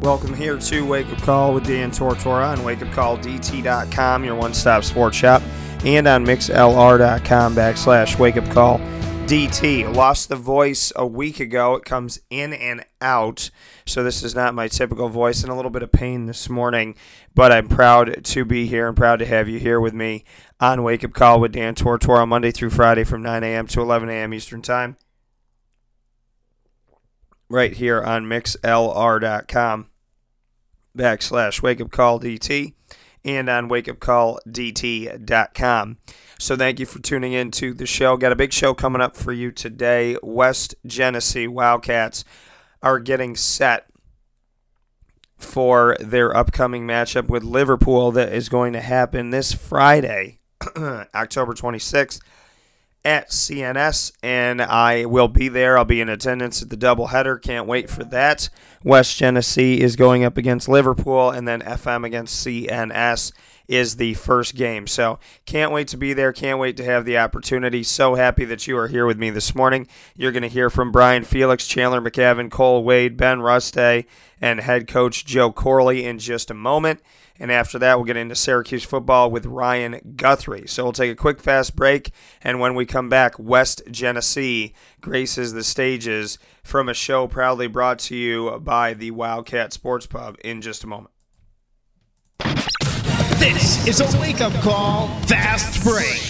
Welcome here to Wake Up Call with Dan Tortora on wakeupcalldt.com, your one stop sports shop, and on mixlr.com backslash wake up call DT. Lost the voice a week ago. It comes in and out, so this is not my typical voice and a little bit of pain this morning, but I'm proud to be here and proud to have you here with me on Wake Up Call with Dan Tortora Monday through Friday from 9 a.m. to 11 a.m. Eastern Time. Right here on mixlr.com backslash wake up call DT and on wakeupcalldt.com. So thank you for tuning in to the show. Got a big show coming up for you today. West Genesee Wildcats are getting set for their upcoming matchup with Liverpool that is going to happen this Friday, October 26th at CNS, and I will be there. I'll be in attendance at the doubleheader. Can't wait for that. West Genesee is going up against Liverpool, and then FM against CNS is the first game. So can't wait to be there. Can't wait to have the opportunity. So happy that you are here with me this morning. You're going to hear from Brian Felix, Chandler McCavin, Cole Wade, Ben Ruste, and head coach Joe Corley in just a moment. And after that, we'll get into Syracuse football with Ryan Guthrie. So we'll take a quick, fast break. And when we come back, West Genesee graces the stages from a show proudly brought to you by the Wildcat Sports Pub in just a moment. This is a wake up call, fast break.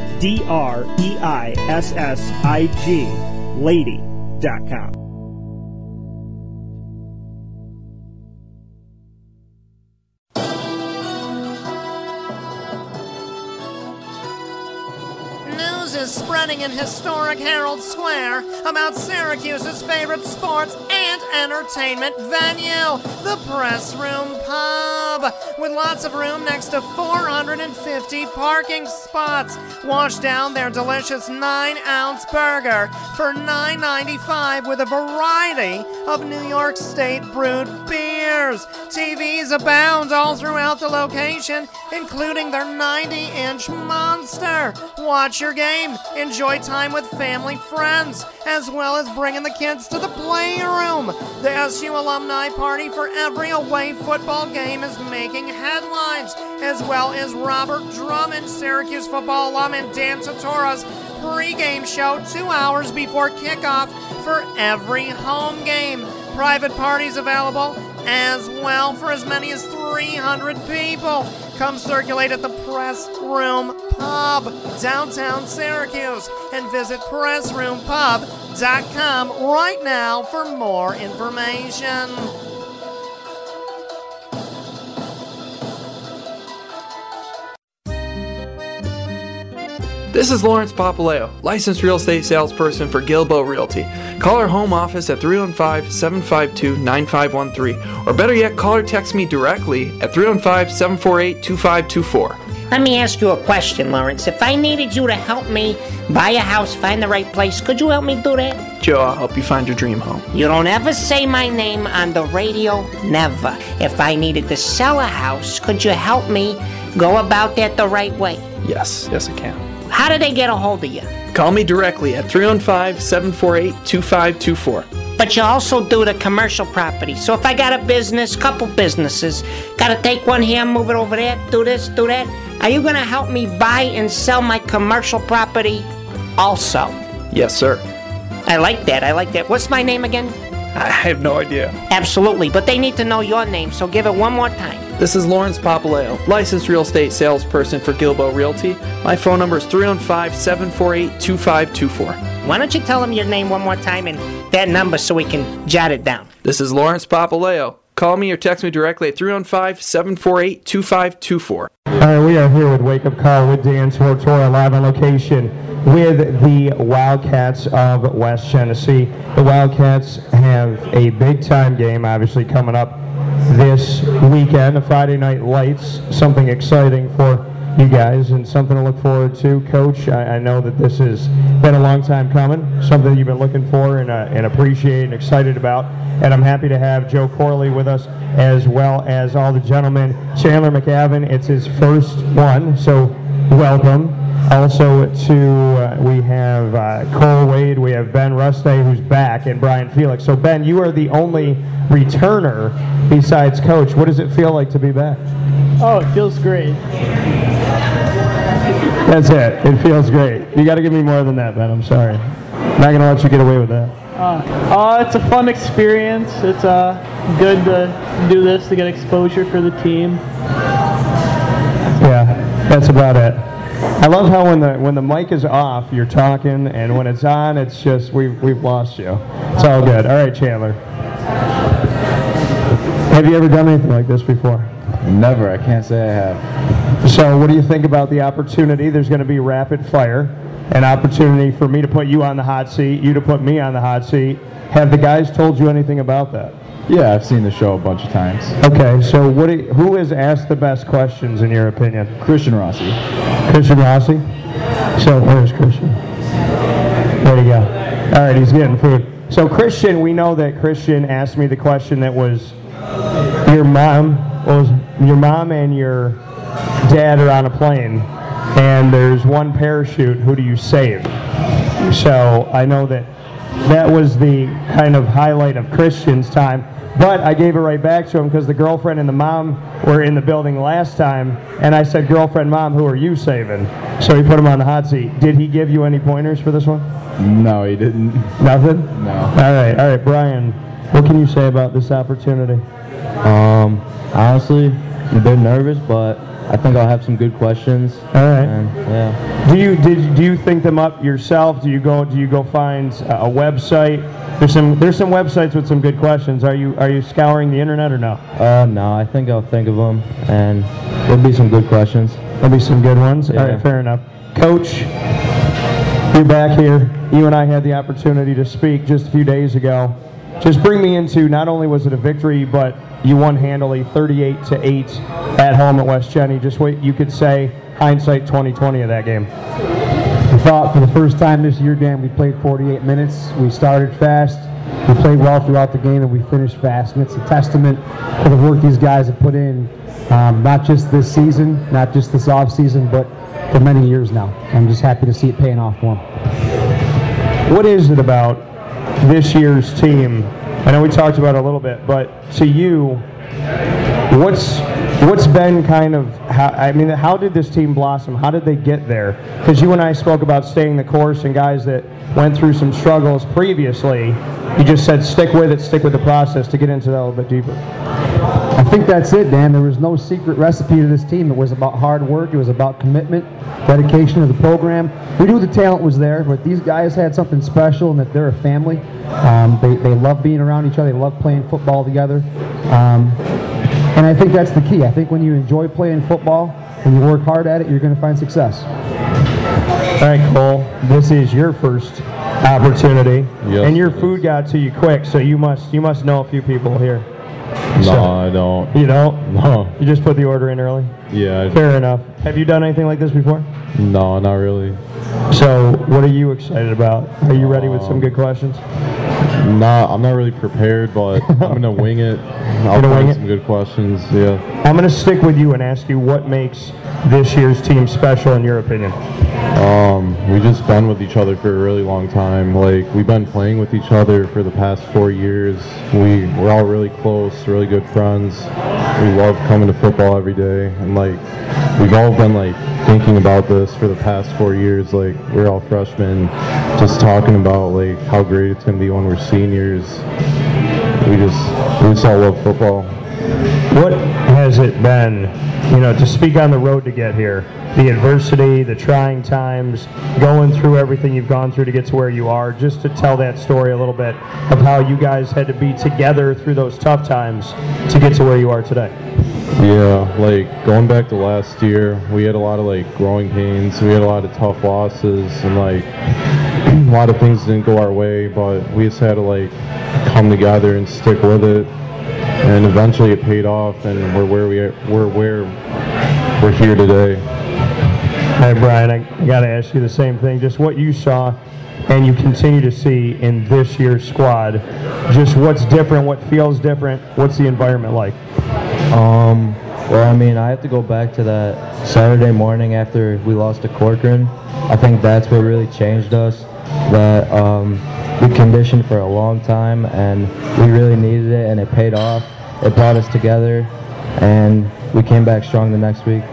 D R E I S S I G Lady.com. in historic Herald Square about Syracuse's favorite sports and entertainment venue, the Press Room Pub, with lots of room next to 450 parking spots. Wash down their delicious 9-ounce burger for $9.95 with a variety of New York State brewed beers. TVs abound all throughout the location, including their 90-inch monster. Watch your game, enjoy time with family friends, as well as bringing the kids to the playroom. The SU alumni party for every away football game is making headlines, as well as Robert Drummond, Syracuse football alum, and Dan Tortora's pregame show two hours before kickoff for every home game. Private parties available as well for as many as 300 people. Come circulate at the Press Room Pub, downtown Syracuse, and visit PressRoomPub.com right now for more information. This is Lawrence Papaleo, licensed real estate salesperson for Gilbo Realty. Call our home office at 315 752 9513, or better yet, call or text me directly at 315 748 2524. Let me ask you a question, Lawrence. If I needed you to help me buy a house, find the right place, could you help me do that? Joe, I'll help you find your dream home. You don't ever say my name on the radio, never. If I needed to sell a house, could you help me go about that the right way? Yes, yes, I can. How do they get a hold of you? Call me directly at 315 748 2524. But you also do the commercial property. So if I got a business, couple businesses, gotta take one here, move it over there, do this, do that. Are you gonna help me buy and sell my commercial property also? Yes, sir. I like that. I like that. What's my name again? I have no idea. Absolutely, but they need to know your name, so give it one more time. This is Lawrence Papaleo, licensed real estate salesperson for Gilbo Realty. My phone number is 315 748 2524. Why don't you tell them your name one more time and that number so we can jot it down? This is Lawrence Papaleo. Call me or text me directly at 315 748 2524. All right, we are here with Wake Up Call with Dan Tortora live on location with the Wildcats of West Genesee. The Wildcats have a big time game, obviously, coming up this weekend, the Friday Night Lights, something exciting for you guys and something to look forward to. Coach, I, I know that this has been a long time coming, something you've been looking for and, uh, and appreciate and excited about. And I'm happy to have Joe Corley with us as well as all the gentlemen. Chandler McAvin, it's his first one, so welcome. Also to, uh, we have uh, Cole Wade, we have Ben Ruste who's back, and Brian Felix. So Ben, you are the only returner besides Coach. What does it feel like to be back? Oh, it feels great. That's it. It feels great. You got to give me more than that, Ben. I'm sorry. I'm Not gonna let you get away with that. Uh, uh, it's a fun experience. It's uh, good to do this to get exposure for the team. Yeah, that's about it. I love how when the when the mic is off, you're talking, and when it's on, it's just we've we've lost you. It's all good. All right, Chandler. Have you ever done anything like this before? Never. I can't say I have. So, what do you think about the opportunity? There's going to be rapid fire, an opportunity for me to put you on the hot seat, you to put me on the hot seat. Have the guys told you anything about that? Yeah, I've seen the show a bunch of times. Okay, so what? Do you- who has asked the best questions in your opinion? Christian Rossi. Christian Rossi. So where's Christian? There you go. All right, he's getting food. So Christian, we know that Christian asked me the question that was, your mom was your mom and your dad or on a plane, and there's one parachute. Who do you save? So I know that that was the kind of highlight of Christian's time. But I gave it right back to him because the girlfriend and the mom were in the building last time, and I said, "Girlfriend, mom, who are you saving?" So he put him on the hot seat. Did he give you any pointers for this one? No, he didn't. Nothing. No. All right, all right, Brian. What can you say about this opportunity? Um, honestly, I'm a bit nervous, but I think I'll have some good questions. All right. And yeah. Do you did do you think them up yourself? Do you go do you go find a, website? There's some there's some websites with some good questions. Are you are you scouring the internet or no? Uh, no, I think I'll think of them, and there'll be some good questions. There'll be some good ones. All Yeah. right, fair enough. Coach, you're back here. You and I had the opportunity to speak just a few days ago. Just bring me into not only was it a victory, but you won handily 38 to 8 at home at West Jenny. Just what you could say hindsight 2020 of that game. We thought for the first time this year, Dan, we played 48 minutes. We started fast. We played well throughout the game, and we finished fast. And it's a testament to the work these guys have put in, um, not just this season, not just this off season, but for many years now. I'm just happy to see it paying off for them. What is it about this year's team? I know we talked about it a little bit, but to you, what's what's been kind of how, I mean, how did this team blossom? How did they get there? Because you and I spoke about staying the course and guys that went through some struggles previously. You just said stick with it, stick with the process to get into that a little bit deeper. I think that's it, Dan. There was no secret recipe to this team. It was about hard work. It was about commitment, dedication to the program. We knew the talent was there, but these guys had something special and that they're a family. Um, they, they love being around each other. They love playing football together. Um, and I think that's the key. I think when you enjoy playing football and you work hard at it, you're going to find success. All right, Cole. This is your first opportunity, Yes, and your it food got to you quick, so you must you must know a few people here. No, I don't. You don't? No. You just put the order in early. Yeah. Fair enough. Have you done anything like this before? No, not really. So, what are you excited about? Are you ready with some good questions? Nah, I'm not really prepared, but I'm gonna wing it. I'll Gonna find some good questions. Yeah. I'm going to stick with you and ask you what makes this year's team special in your opinion. Um, we've just been with each other for a really long time. Like we've been playing with each other for the past four years. We we're all really close, really good friends. We love coming to football every day, and like we've all been like thinking about this for the past four years. Like we're all freshmen, just talking about like how great it's gonna be when we're seniors. We just we just all love football. What has it been, you know, to speak on the road to get here? The adversity, the trying times, going through everything you've gone through to get to where you are, just to tell that story a little bit of how you guys had to be together through those tough times to get to where you are today. Yeah, like going back to last year, we had a lot of like growing pains. We had a lot of tough losses, and like a lot of things didn't go our way. But we just had to like come together and stick with it. And eventually, it paid off, and we're where we we're where we're here today. Hey, Brian, I got to ask you the same thing. Just what you saw and you continue to see in this year's squad. Just what's different, what feels different, what's the environment like? Um, well, I mean, I have to go back to that Saturday morning after we lost to Corcoran. I think that's what really changed us. That um, we conditioned for a long time, and we really needed it, and it paid off. It brought us together, and we came back strong the next week.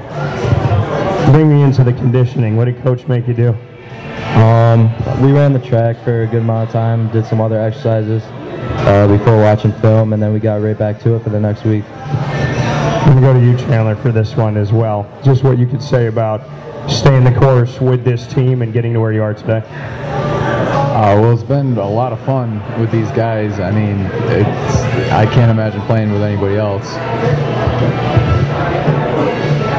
Bring me into the conditioning. What did Coach make you do? Um, we ran the track for a good amount of time, did some other exercises uh, before watching film, and then we got right back to it for the next week. I'm going to go to you, Chandler, for this one as well. Just what you could say about staying the course with this team and getting to where you are today. Uh, well, it's been a lot of fun with these guys. I mean, it's I can't imagine playing with anybody else.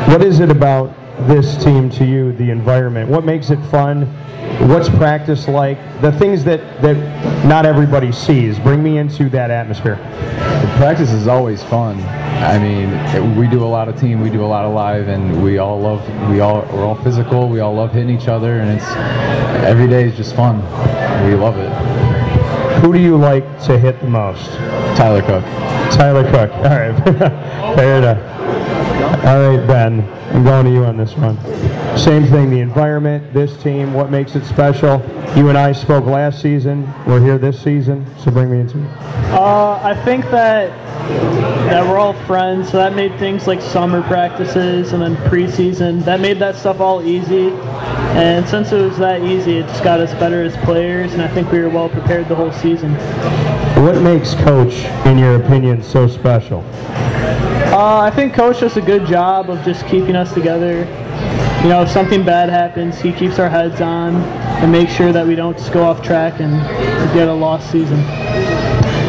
What is it about this team to you, the environment? What makes it fun? What's practice like? The things that, that not everybody sees. Bring me into that atmosphere. The practice is always fun. I mean, we do a lot of team, we do a lot of live, and we all love. We all we're all physical. We all love hitting each other, and it's every day is just fun. We love it. Who do you like to hit the most? Tyler Cook. Tyler Cook. All right. Fair enough. All right, Ben. I'm going to you on this one. Same thing, the environment, this team, what makes it special. You and I spoke last season. We're here this season, so bring me into it. Uh, I think that that we're all friends, so that made things like summer practices and then preseason. That made that stuff all easy. And since it was that easy, it just got us better as players, and I think we were well prepared the whole season. What makes Coach, in your opinion, so special? Uh, I think Coach does a good job of just keeping us together. You know, if something bad happens, he keeps our heads on and makes sure that we don't just go off track and get a lost season.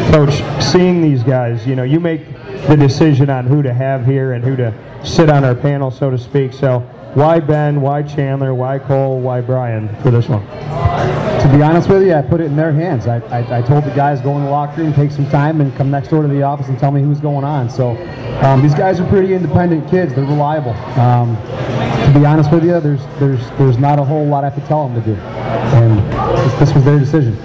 Coach, seeing these guys, you know, you make the decision on who to have here and who to sit on our panel, so to speak. So, why Ben? Why Chandler? Why Cole? Why Brian for this one? To be honest with you, I put it in their hands. I, I, I told the guys go in the locker room, take some time, and come next door to the office and tell me who's going on. So um, these guys are pretty independent kids. They're reliable. Um, to be honest with you, there's there's there's not a whole lot I have to tell them to do, and this, this was their decision.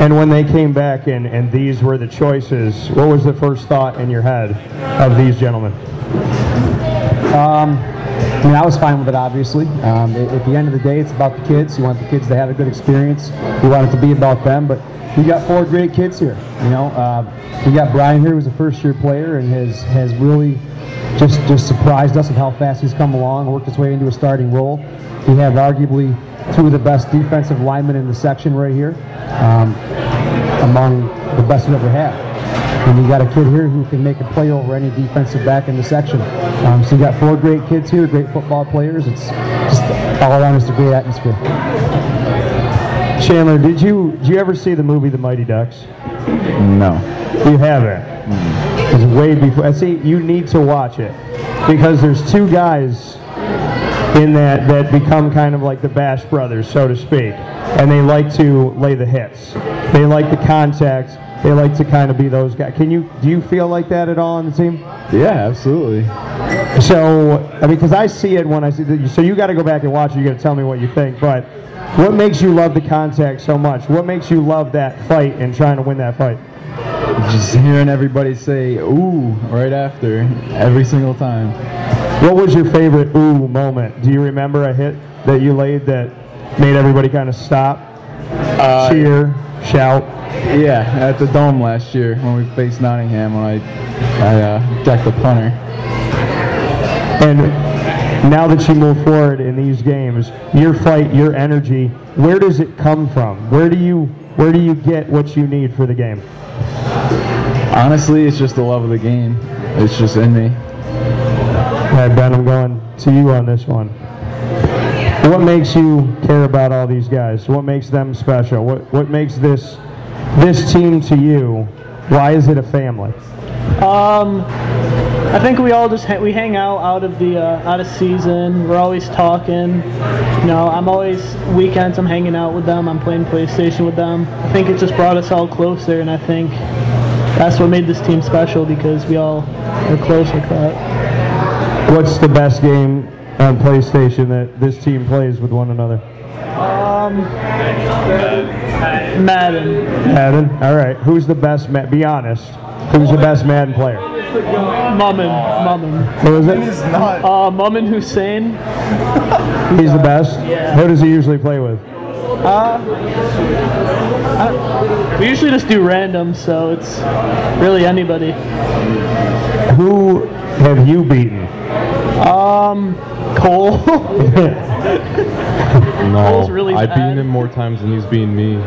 And when they came back and, and these were the choices, what was the first thought in your head of these gentlemen? Um, I mean, I was fine with it, obviously. Um, at, the end of the day, it's about the kids. You want the kids to have a good experience. You want it to be about them. But we got four great kids here. You know, uh, we got Brian here, who's a first-year player and has has really just just surprised us of how fast he's come along, worked his way into a starting role. We have arguably two of the best defensive linemen in the section right here, um, among the best we've ever had. And you got a kid here who can make a play over any defensive back in the section. Um, so you got four great kids here, great football players. It's just all around just a great atmosphere. Chandler, did you did you ever see the movie The Mighty Ducks? No. You haven't. It's way before. I see. You need to watch it because there's two guys in that that become kind of like the Bash Brothers, so to speak, and they like to lay the hits. They like the contact. They like to kind of be those guys. Can you do you feel like that at all on the team? Yeah, absolutely. So, I mean, because I see it when I see the, so you got to go back and watch it. You got to tell me what you think. But what makes you love the contact so much? What makes you love that fight and trying to win that fight? Just hearing everybody say "ooh" right after every single time. What was your favorite ooh moment? Do you remember a hit that you laid that made everybody kind of stop, Uh, cheer, shout? Yeah, at the Dome last year when we faced Nottingham when I I uh, decked the punter. And now that you move forward in these games, your fight, your energy, where does it come from? Where do you where do you get what you need for the game? Honestly, it's just the love of the game. It's just in me. All right, Ben, I'm going to you on this one. What makes you care about all these guys? What makes them special? What what makes this this team to you? Why is it a family? Um, I think we all just ha- we hang out out of the uh, out of season. We're always talking. You know, I'm always weekends. I'm hanging out with them. I'm playing PlayStation with them. I think it just brought us all closer, and I think that's what made this team special because we all are close like that. What's the best game on PlayStation that this team plays with one another? Um, Madden. Madden. All right. Who's the best? Ma- be honest. Who's the best Madden player? Mummin. Mummin. Who is it? Uh, Mummin Hussein. He's the best. Who does he usually play with? Uh, I- we usually just do random, so it's really anybody. Who have you beaten? Um, Cole. No, Cole's really I've beaten bad. him more times than he's beaten me. All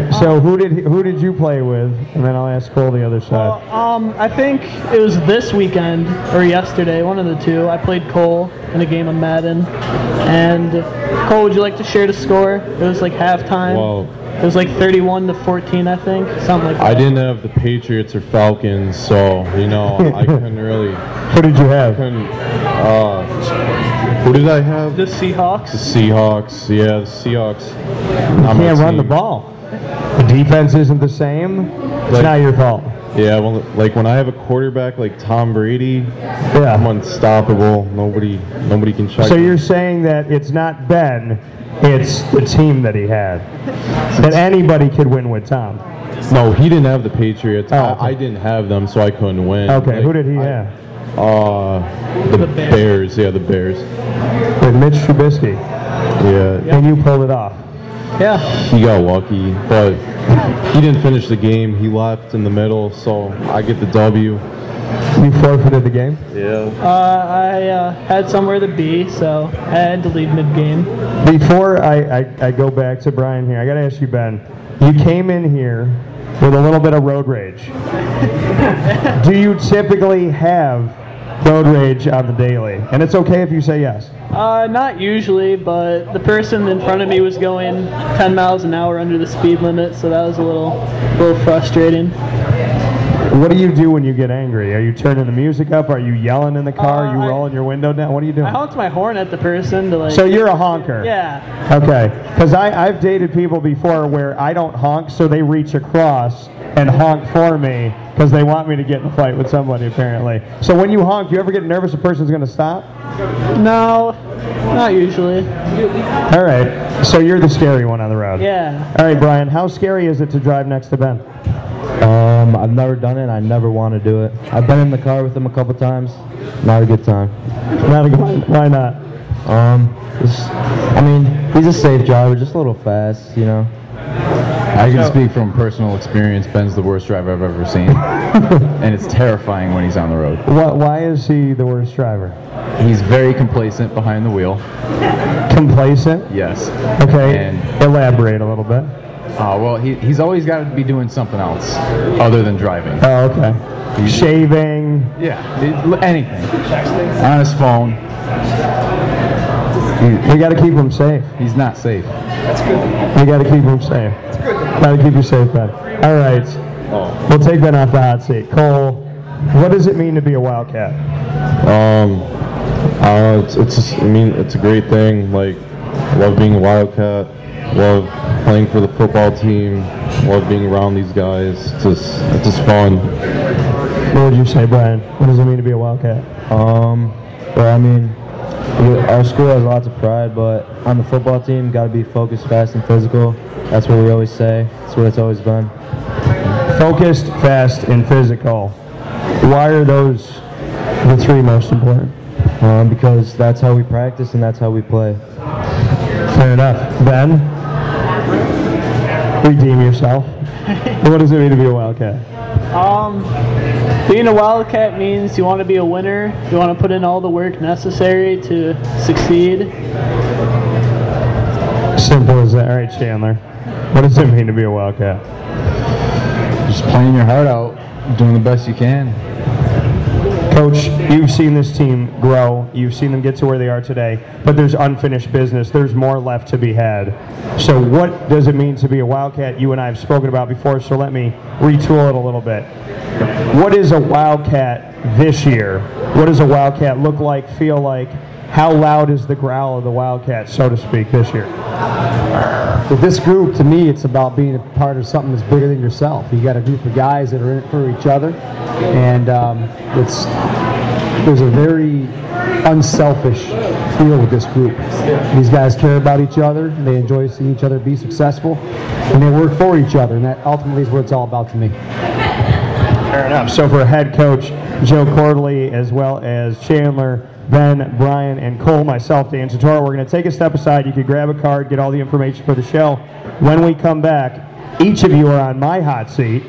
right. So who did who did you play with? And then I'll ask Cole the other side. um, I think it was this weekend or yesterday, one of the two. I played Cole in a game of Madden, and Cole, would you like to share the score? It was like halftime. Well, It was like 31 to 14, I think, something like that. I didn't have the Patriots or Falcons, so you know I couldn't really. Who did you have? Couldn't. Uh, who did I have? The Seahawks. The Seahawks. Yeah, the Seahawks. You can't run the ball. The defense isn't the same. It's Like- not your fault. Yeah, well, like when I have a quarterback like Tom Brady, Yeah. I'm unstoppable. Nobody, nobody can check. So me. you're saying that it's not Ben, it's the team that he had. That anybody could win with Tom. No, he didn't have the Patriots. Oh, I, okay. I didn't have them, so I couldn't win. Okay, who did he I- have? Uh, the, Bears. Yeah, the Bears. With Mitch Trubisky. Yeah, And you pulled it off. Yeah. he got lucky, but he didn't finish the game. He left in the middle, so I get the W. You forfeited the game? Yeah. Uh, I uh, had somewhere to be, so I had to leave mid-game. Before I, I, I go back to Brian here, I got to ask you, Ben. You came in here with a little bit of road rage. Do you typically have road rage on the daily? And it's okay if you say yes. Uh, not usually, but the person in front of me was going 10 miles an hour under the speed limit, so that was a little, little frustrating. What do you do when you get angry? Are you turning the music up? Are you yelling in the car? Are you Uh, I- rolling your window down? What are you doing? I honked my horn at the person to like. So you're a honker? Yeah. Okay, because I've dated people before where I don't honk, so they reach across and honk for me because they want me to get in a fight with somebody, apparently. So when you honk, do you ever get nervous a person's going to stop? No, not usually. All right, so you're the scary one on the road. Yeah. All right, Brian, how scary is it to drive next to Ben? Um, I've never done it. I never want to do it. I've been in the car with him a couple times. Not a good time. Not a good, why not? Um, just, I mean, he's a safe driver, just a little fast, you know. I can speak from personal experience. Ben's the worst driver I've ever seen, and it's terrifying when he's on the road. What, why is he the worst driver? He's very complacent behind the wheel. Complacent? Yes. Okay, And elaborate a little bit. uh, well, he, he's always got to be doing something else other than driving. Oh, okay. Shaving. Yeah, anything. On his phone. We got to keep him safe. He's not safe. That's good. We got to keep him safe. Got to keep you safe, Ben. All right. We'll take Ben off the hot seat. Cole, what does it mean to be a Wildcat? Um, Uh, it's, it's just, I mean, it's a great thing. Like, I love being a Wildcat. Love playing for the football team. Love being around these guys. It's just, it's just fun. What would you say, Brian? What does it mean to be a Wildcat? Um, well, I mean, our school has lots of pride, but on the football team, got to be focused, fast, and physical. That's what we always say. That's what it's always been. Focused, fast, and physical. Why are those the three most important? Um, because that's how we practice and that's how we play. Fair enough. Ben, redeem yourself. what does it mean to be a Wildcat? Um, being a Wildcat means you want to be a winner. You want to put in all the work necessary to succeed. Simple as that. All right, Chandler. What does it mean to be a Wildcat? Just playing your heart out, doing the best you can. Coach, you've seen this team grow. You've seen them get to where they are today, but there's unfinished business. There's more left to be had. So, what does it mean to be a Wildcat? You and I have spoken about before, so let me retool it a little bit. What is a Wildcat this year? What does a Wildcat look like, feel like? How loud is the growl of the Wildcat, so to speak, this year? With this group, to me, it's about being a part of something that's bigger than yourself. You got a group of guys that are in it for each other, and um, it's there's a very unselfish feel with this group. These guys care about each other, and they enjoy seeing each other be successful, and they work for each other, and that ultimately is what it's all about to me. Fair enough. So for head coach Joe Corley, as well as Chandler, Ben, Brian, and Cole, myself, Dan Tortora, we're going to take a step aside. You could grab a card, get all the information for the show. When we come back, each of you are on my hot seat.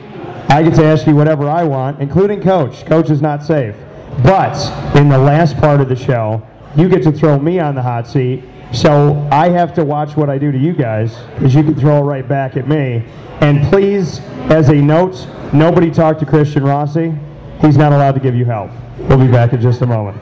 I get to ask you whatever I want, including coach. Coach is not safe. But in the last part of the show, you get to throw me on the hot seat. So I have to watch what I do to you guys, because you can throw it right back at me. And please, as a note, nobody talk to Christian Rossi. He's not allowed to give you help. We'll be back in just a moment.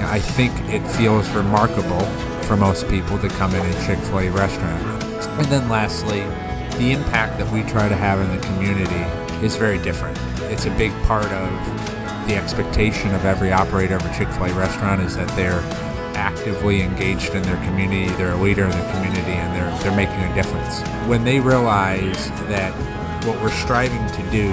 know, I think it feels remarkable for most people to come in a Chick-fil-A restaurant. And then lastly, the impact that we try to have in the community is very different. It's a big part of the expectation of every operator of a Chick-fil-A restaurant is that they're actively engaged in their community, they're a leader in the community, and they're, they're making a difference. When they realize that what we're striving to do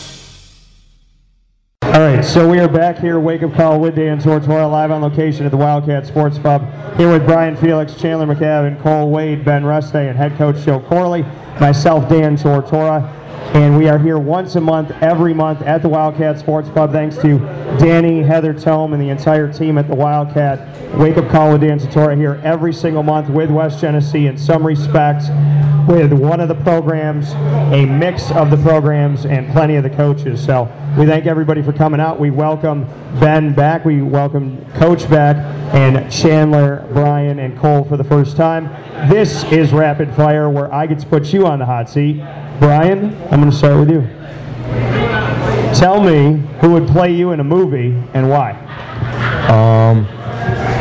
All right, so we are back here, Wake Up Call with Dan Tortora, live on location at the Wildcat Sports Pub. Here with Brian Felix, Chandler McCabe, and Cole Wade, Ben Ruste, and head coach Joe Corley. Myself, Dan Tortora. And we are here once a month, every month at the Wildcat Sports Pub. Thanks to Danny, Heather Tome, and the entire team at the Wildcat. Wake Up Call with Dan Tortora here every single month with West Genesee in some respects with one of the programs, a mix of the programs, and plenty of the coaches. So we thank everybody for coming out. We welcome Ben back. We welcome Coach back, and Chandler, Brian, and Cole for the first time. This is Rapid Fire, where I get to put you on the hot seat. Brian, I'm going to start with you. Tell me who would play you in a movie and why. Um,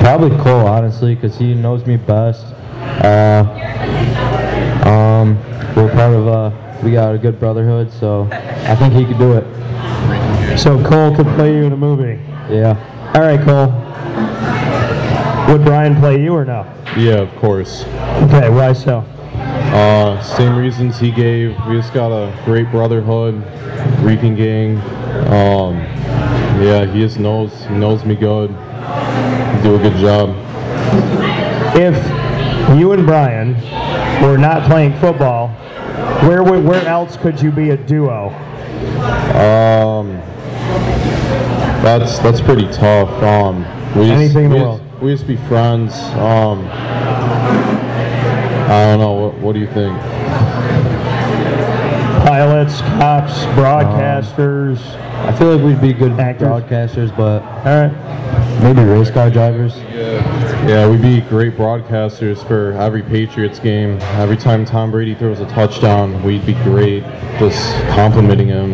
probably Cole, honestly, because he knows me best. Uh, um, we're part of a, we got a good brotherhood, so I think he could do it. So Cole could play you in a movie. Yeah. All right, Cole. Would Brian play you or no? Yeah, of course. Okay, why so? Uh, same reasons he gave. We just got a great brotherhood, reeking gang. Um, yeah, he just knows he knows me good. Do a good job. If you and Brian were not playing football, where would, where else could you be a duo? Um, that's that's pretty tough. Um, we just, Anything in the we world. Just, we just be friends. Um, I don't know. What, what do you think? Pilots, cops, broadcasters. I feel like we'd be good Actors. broadcasters, but All right. maybe race car drivers. Yeah, we'd be great broadcasters for every Patriots game. Every time Tom Brady throws a touchdown, we'd be great just complimenting him.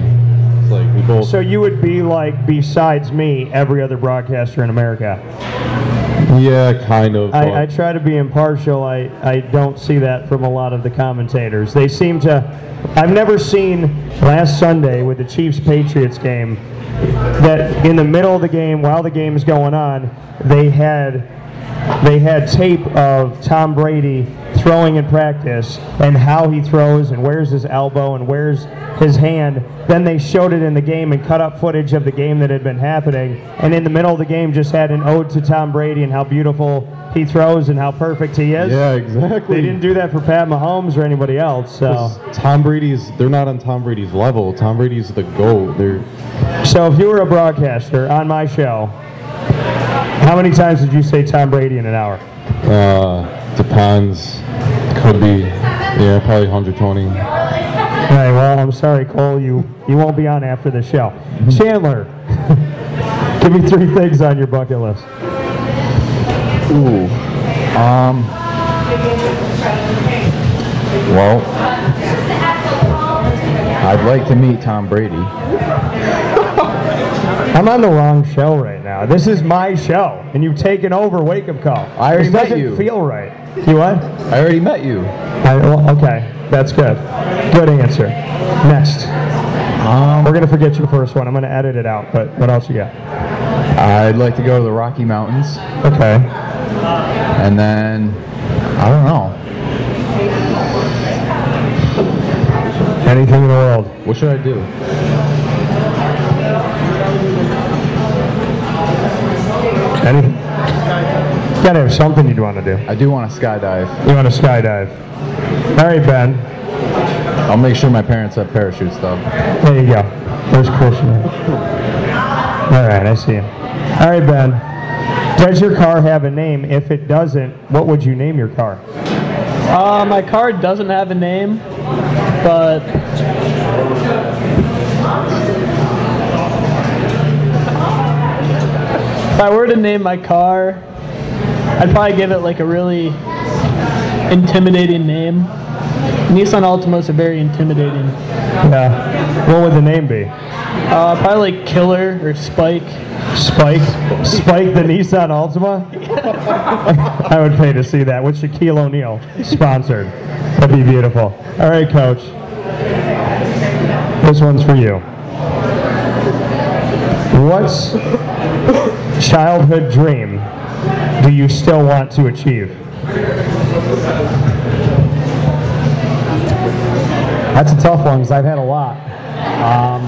It's like we both. So you would be like, besides me, every other broadcaster in America. Yeah, kind of. I, I try to be impartial. I, I don't see that from a lot of the commentators. They seem to. I've never seen last Sunday with the Chiefs Patriots game that in the middle of the game, while the game is going on, they had they had tape of Tom Brady throwing in practice and how he throws and where's his elbow and where's his hand. Then they showed it in the game and cut up footage of the game that had been happening. And in the middle of the game, just had an ode to Tom Brady and how beautiful he throws and how perfect he is. yeah, exactly. They didn't do that for Pat Mahomes or anybody else. So, Tom Brady's. They're not on Tom Brady's level. Tom Brady's the goat. They're. so if you were a broadcaster on my show, how many times did you say Tom Brady in an hour? Uh, depends. Could be. Yeah, probably 120. All right. Well, I'm sorry, Cole. You you won't be on after the show. Chandler, give me three things on your bucket list. Ooh. Um. Well, I'd like to meet Tom Brady. I'm on the wrong show right now. This is my show, and you've taken over Wake Up Call. I already this met doesn't you. feel right. You what? I already met you. I, well, okay, that's good. Good answer. Next. Um, We're gonna forget your first one. I'm gonna edit it out. But what else you got? I'd like to go to the Rocky Mountains, Okay. and then I don't know. Anything in the world. What should I do? Anything. You gotta have something you'd want to do. I do want to skydive. You want to skydive? All right, Ben. I'll make sure my parents have parachutes though. There you go. There's Christian. All right, I see you. All right, Ben. Does your car have a name? If it doesn't, what would you name your car? Uh, my car doesn't have a name, but if I were to name my car, I'd probably give it like a really intimidating name. Nissan Altimas are very intimidating. Yeah. What would the name be? Uh, probably like Killer or Spike. Spike? Spike the Nissan Altima? I would pay to see that with Shaquille O'Neal sponsored. That'd be beautiful. All right, Coach. This one's for you. What childhood dream do you still want to achieve? That's a tough one because I've had a lot. Um,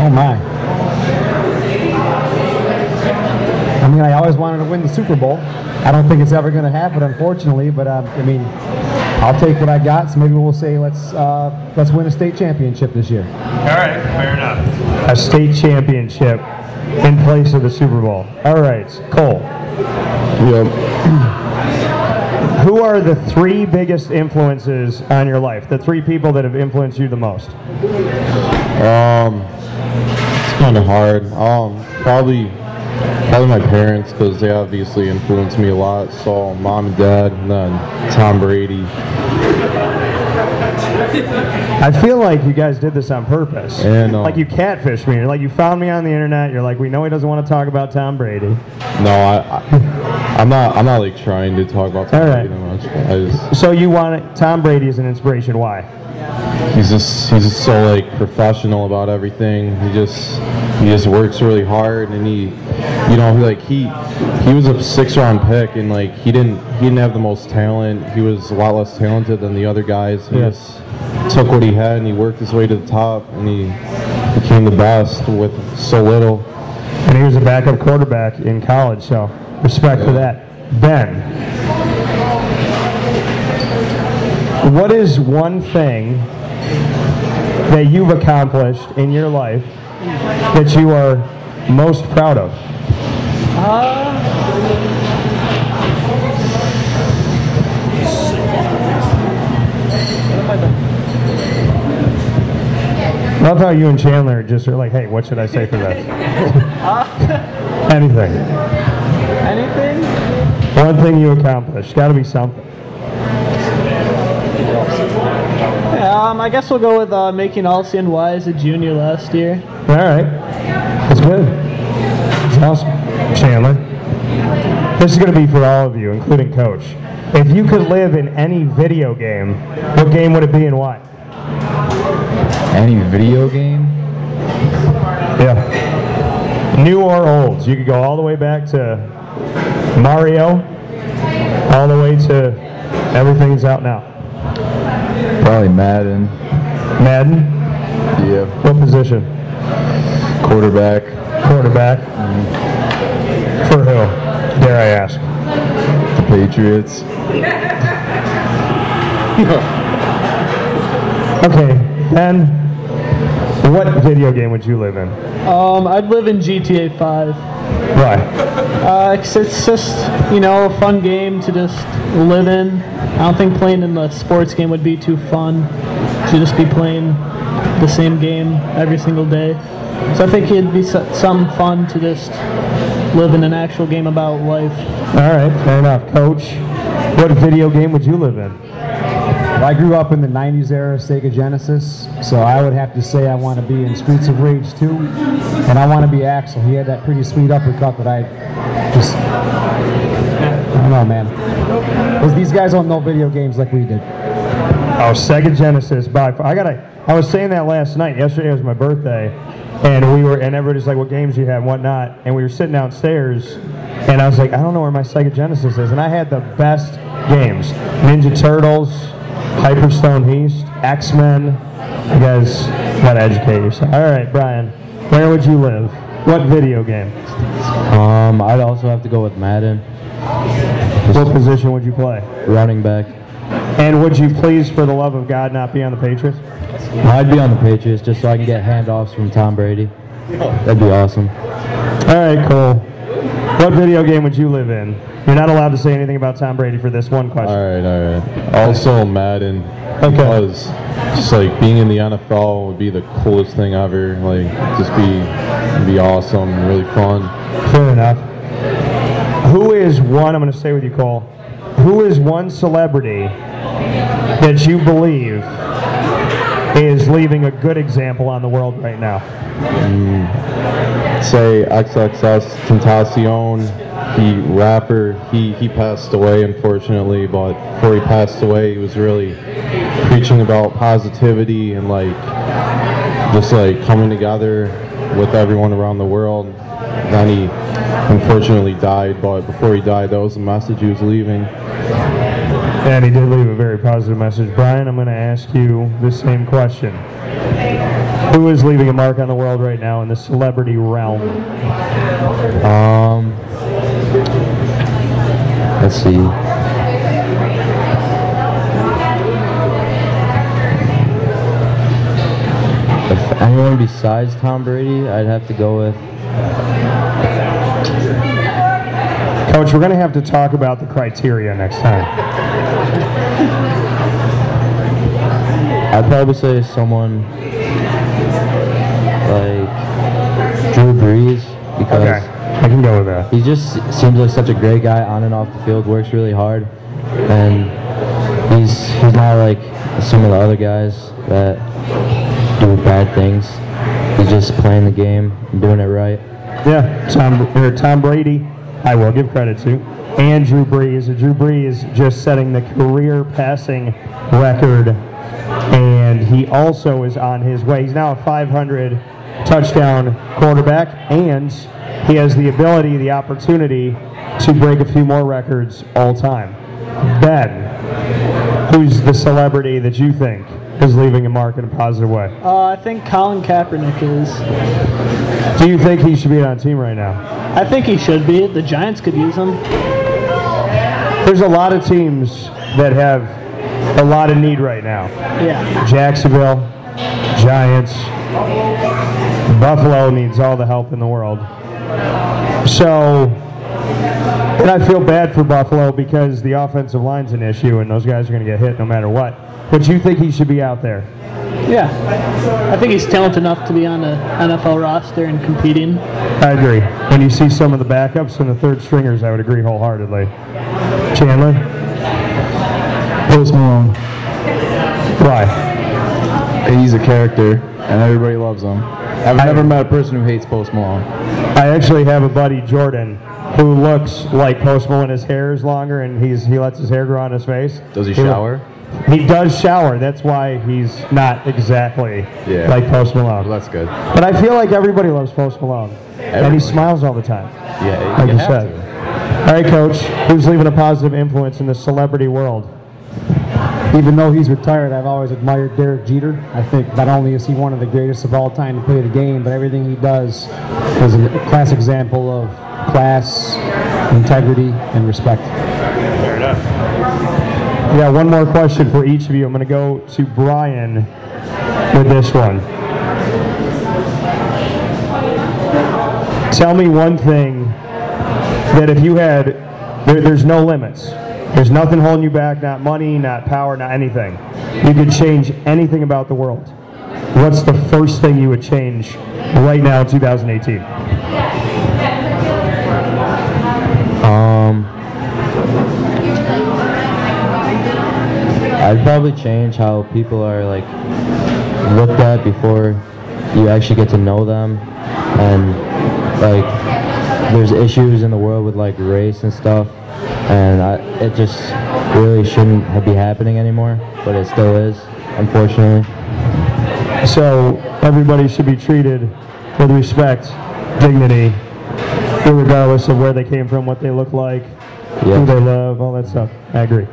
oh my. I mean, I always wanted to win the Super Bowl. I don't think it's ever going to happen, unfortunately, but um, I mean, I'll take what I got. So maybe we'll say let's uh, let's win a state championship this year. All right, fair enough. A state championship in place of the Super Bowl. All right, Cole. Yep. Who are the three biggest influences on your life? The three people that have influenced you the most? Um, it's kind of hard. Um, probably, probably my parents because they obviously influenced me a lot. So mom and dad, and then Tom Brady. I feel like you guys did this on purpose. And, um, like you catfished me. You're like you found me on the internet. You're like, we know he doesn't want to talk about Tom Brady. No, I, I, I'm not. I'm not like trying to talk about Tom All. Brady that much. I just, So you want Tom Brady as an inspiration? Why? He's just he's just so like professional about everything. He just he just works really hard and he you know like he he was a six round pick and like he didn't he didn't have the most talent. He was a lot less talented than the other guys. He Yeah. just took what he had and he worked his way to the top and he became the best with so little. And he was a backup quarterback in college, so respect for that. Ben, what is one thing that you've accomplished in your life that you are most proud of? Love how you and Chandler just are like, hey, what should I say for this? Anything. Anything? One thing you accomplished. Got to be something. Yeah, um, I guess we'll go with uh, making All-CNY as a junior last year. All right. That's good. That's awesome. Chandler. This is going to be for all of you, including Coach. If you could live in any video game, what game would it be and why? Any video game? Yeah. New or old. You could go all the way back to Mario, all the way to everything's out now. Probably Madden. Madden? Yeah. What position? Quarterback. Quarterback. For who? Dare I ask? The Patriots. Okay, Ben, what video game would you live in? Um, I'd live in GTA 5. Why? Uh, 'cause it's just, you know, a fun game to just live in. I don't think playing in the sports game would be too fun. To just be playing the same game every single day. So I think it'd be some fun to just live in an actual game about life. All right, fair enough. Coach, what video game would you live in? Well, I grew up in the 90s era Sega Genesis, so I would have to say I want to be in Streets of Rage 2, and I want to be Axel. He had that pretty sweet uppercut that I just, I don't know, man. Because these guys don't know video games like we did. Oh, Sega Genesis. By far. I gotta. I was saying that last night. Yesterday was my birthday, and we were, and everybody's like, "What games you have? and Whatnot?" And we were sitting downstairs, and I was like, "I don't know where my Sega Genesis is," and I had the best games: Ninja Turtles, Hyperstone Heist, X Men. You guys gotta educate yourself. All right, Brian, where would you live? What video game? Um, I'd also have to go with Madden. What position would you play? Running back. And would you please, for the love of God, not be on the Patriots? I'd be on the Patriots just so I can get handoffs from Tom Brady. That'd be awesome. All right, cool. What video game would you live in? You're not allowed to say anything about Tom Brady for this one question. All right, all right. Also Madden. Because just like being in the NFL would be the coolest thing ever. Like just be be awesome, really fun. Fair enough. Who is one, I'm going to stay with you, Cole. Who is one celebrity that you believe is leaving a good example on the world right now? Mm, say XXS Tentacion, the rapper. He he passed away unfortunately, but before he passed away, he was really preaching about positivity and like just like coming together with everyone around the world. Then he unfortunately died, but before he died, that was the message he was leaving. And he did leave a very positive message. Brian, I'm going to ask you the same question. Who is leaving a mark on the world right now in the celebrity realm? Um, let's see. If anyone besides Tom Brady, I'd have to go with. Coach, we're going to have to talk about the criteria next time. I'd probably say someone like Drew Brees because Okay, I can go with that. he just seems like such a great guy on and off the field. Works really hard, and he's he's not like some of the other guys that do bad things. He's just playing the game and doing it right. Yeah, Tom, or Tom Brady, I will give credit to. And Drew Brees. Drew Brees just setting the career passing record. And he also is on his way. He's now a 500 touchdown quarterback. And he has the ability, the opportunity to break a few more records all time. Ben, who's the celebrity that you think is leaving a mark in a positive way? Uh, I think Colin Kaepernick is. Do you think he should be on a team right now? I think he should be. The Giants could use him. There's a lot of teams that have a lot of need right now. Yeah. Jacksonville, Giants, Buffalo needs all the help in the world. So, and I feel bad for Buffalo because the offensive line's an issue and those guys are going to get hit no matter what. But you think he should be out there? Yeah. I think he's talented enough to be on the NFL roster and competing. I agree. When you see some of the backups and the third stringers, I would agree wholeheartedly. Chandler? Post Malone. Why? He's a character, and everybody loves him. I've never met a person who hates Post Malone. I actually have a buddy, Jordan, who looks like Post Malone. His hair is longer, and he's he lets his hair grow on his face. Does he look- shower? He does shower. That's why he's not exactly Yeah. like Post Malone. Well, that's good. But I feel like everybody loves Post Malone, and Everybody. he smiles all the time. Yeah, Like you you have said. to. All right, Coach. Who's leaving a positive influence in the celebrity world? Even though he's retired, I've always admired Derek Jeter. I think not only is he one of the greatest of all time to play the game, but everything he does is a class example of class, integrity, and respect. Yeah, one more question for each of you. I'm going to go to Brian with this one. Tell me one thing that if you had, there, there's no limits. There's nothing holding you back, not money, not power, not anything. You could change anything about the world. What's the first thing you would change right now in 2018? I'd probably change how people are like looked at before you actually get to know them, and like there's issues in the world with like race and stuff, and I, it just really shouldn't be happening anymore, but it still is, unfortunately. So everybody should be treated with respect, dignity, regardless of where they came from, what they look like, who they love, all that stuff. I agree.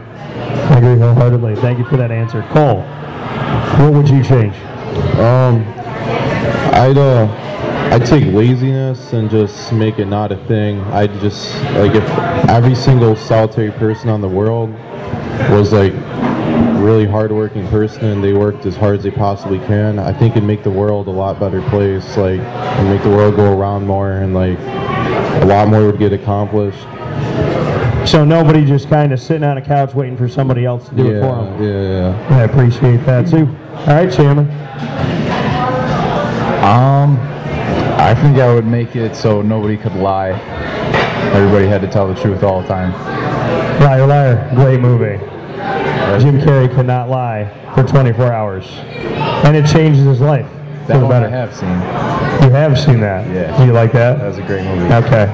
I agree wholeheartedly. Thank you for that answer. Cole, what would you change? Um, I'd uh, I'd take laziness and just make it not a thing. I'd just like if every single solitary person on the world was like a really hardworking person and they worked as hard as they possibly can, I think it'd make the world a lot better place. Like, make the world go around more and like a lot more would get accomplished. So nobody just kind of sitting on a couch waiting for somebody else to do it for them. yeah, yeah. I appreciate that too. All right, Chandler. Um, I think I would make it so nobody could lie. Everybody had to tell the truth all the time. Liar, liar. Great movie. Jim Carrey could not lie for 24 hours, and it changes his life That for the one I have seen. You have seen that. Yeah. Do you like that? That was a great movie. Okay.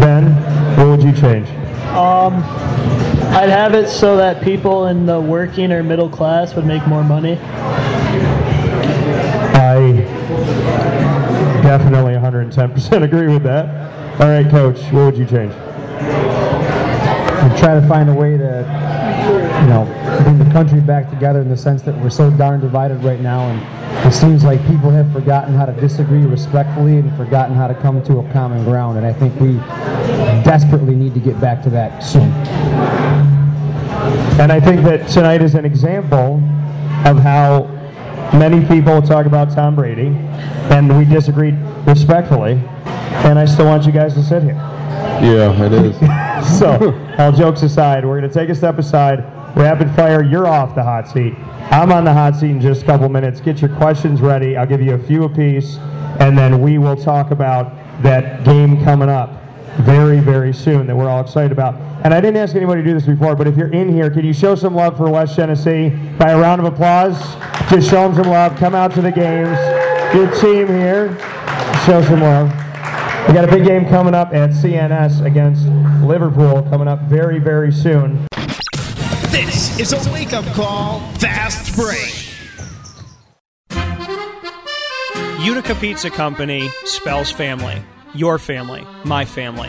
Ben, what would you change? Um, I'd have it so that people in the working or middle class would make more money. I definitely 110% agree with that. All right, Coach, what would you change? and try to find a way to you know, bring the country back together in the sense that we're so darn divided right now, and it seems like people have forgotten how to disagree respectfully and forgotten how to come to a common ground, and I think we desperately need to get back to that soon. And I think that tonight is an example of how many people talk about Tom Brady, and we disagreed respectfully, and I still want you guys to sit here. Yeah, it is. so, all jokes aside, we're going to take a step aside. Rapid fire, you're off the hot seat. I'm on the hot seat in just a couple minutes. Get your questions ready. I'll give you a few apiece, and then we will talk about that game coming up very, very soon that we're all excited about. And I didn't ask anybody to do this before, but if you're in here, can you show some love for West Genesee by a round of applause? Just show them some love. Come out to the games. Your team here, show some love. We got a big game coming up at CNS against Liverpool coming up very, very soon. This is a wake up call, fast break. Utica Pizza Company spells family. Your family, my family,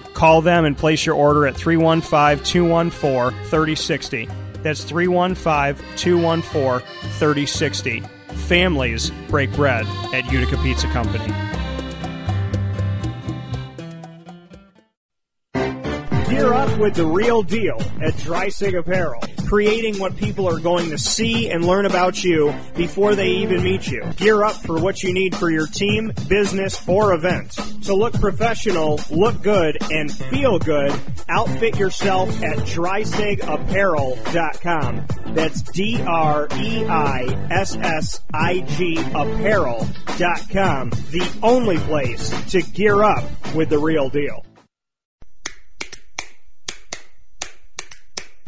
Call them and place your order at 315 214 3060. That's 315 214 3060. Families break bread at Utica Pizza Company. Gear up with the real deal at Dreissig Apparel, creating what people are going to see and learn about you before they even meet you. Gear up for what you need for your team, business, or event. To look professional, look good, and feel good, outfit yourself at dreissigapparel.com. That's D R E I S S I G apparel.com. The only place to gear up with the real deal.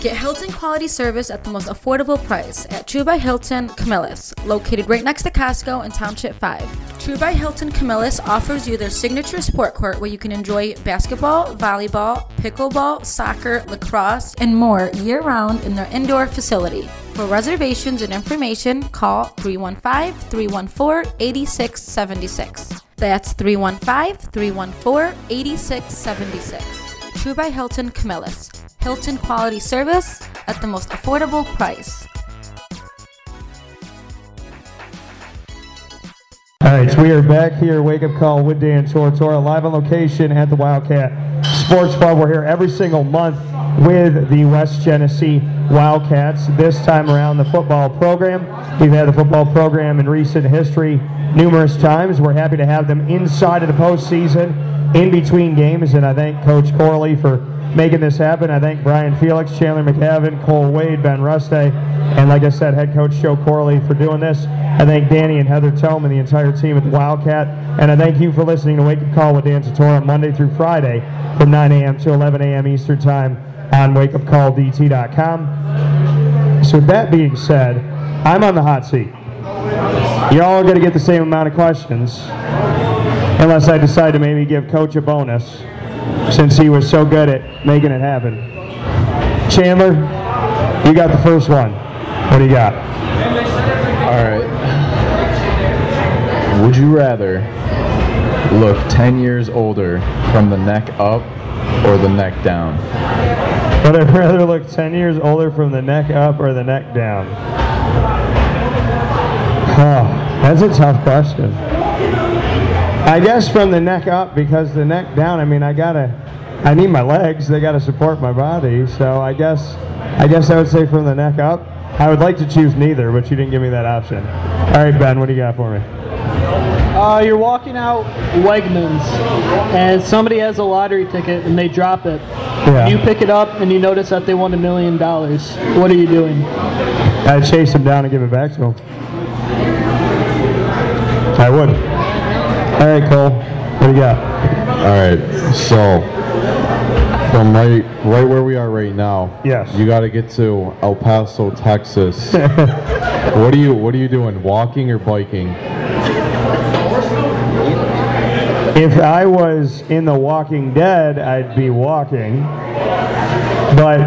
Get Hilton quality service at the most affordable price at True by Hilton Camillus, located right next to Costco in Township 5. True by Hilton Camillus offers you their signature sport court where you can enjoy basketball, volleyball, pickleball, soccer, lacrosse, and more year round in their indoor facility. For reservations and information, call 315 314 8676. That's 315 314 8676. True by Hilton Camillus. Hilton quality service at the most affordable price. All right, so we are back here, Wake Up Call with Dan Tortora, live on location at the Wildcat Sports Bar. We're here every single month with the West Genesee Wildcats. This time around, the football program. We've had the football program in recent history numerous times. We're happy to have them inside of the postseason, in between games, and I thank Coach Corley for making this happen. I thank Brian Felix, Chandler McGavin, Cole Wade, Ben Ruste, and like I said, head coach Joe Corley for doing this. I thank Danny and Heather Tome and the entire team at Wildcat. And I thank you for listening to Wake Up Call with Dan Tortora Monday through Friday from 9 a.m. to 11 a.m. Eastern Time on wakeupcalldt.com. So with that being said, I'm on the hot seat. Y'all are going to get the same amount of questions unless I decide to maybe give Coach a bonus since he was so good at making it happen. Chandler, you got the first one. What do you got? All right. Would you rather look 10 years older from the neck up or the neck down? Would I rather look 10 years older from the neck up or the neck down? Oh, that's a tough question. I guess from the neck up because the neck down, I mean, I gotta, I need my legs. They gotta support my body. So I guess, I guess I would say from the neck up. I would like to choose neither, but you didn't give me that option. All right, Ben, what do you got for me? Uh, you're walking out Wegmans, and somebody has a lottery ticket and they drop it. Yeah. You pick it up and you notice that they won a million dollars. What are you doing? I'd chase them down and give it back to them. I would. All right, Cole. What do you got? All right, so from right right where we are right now, Yes. you got to get to El Paso, Texas. what are you What are you doing? Walking or biking? If I was in The Walking Dead, I'd be walking. But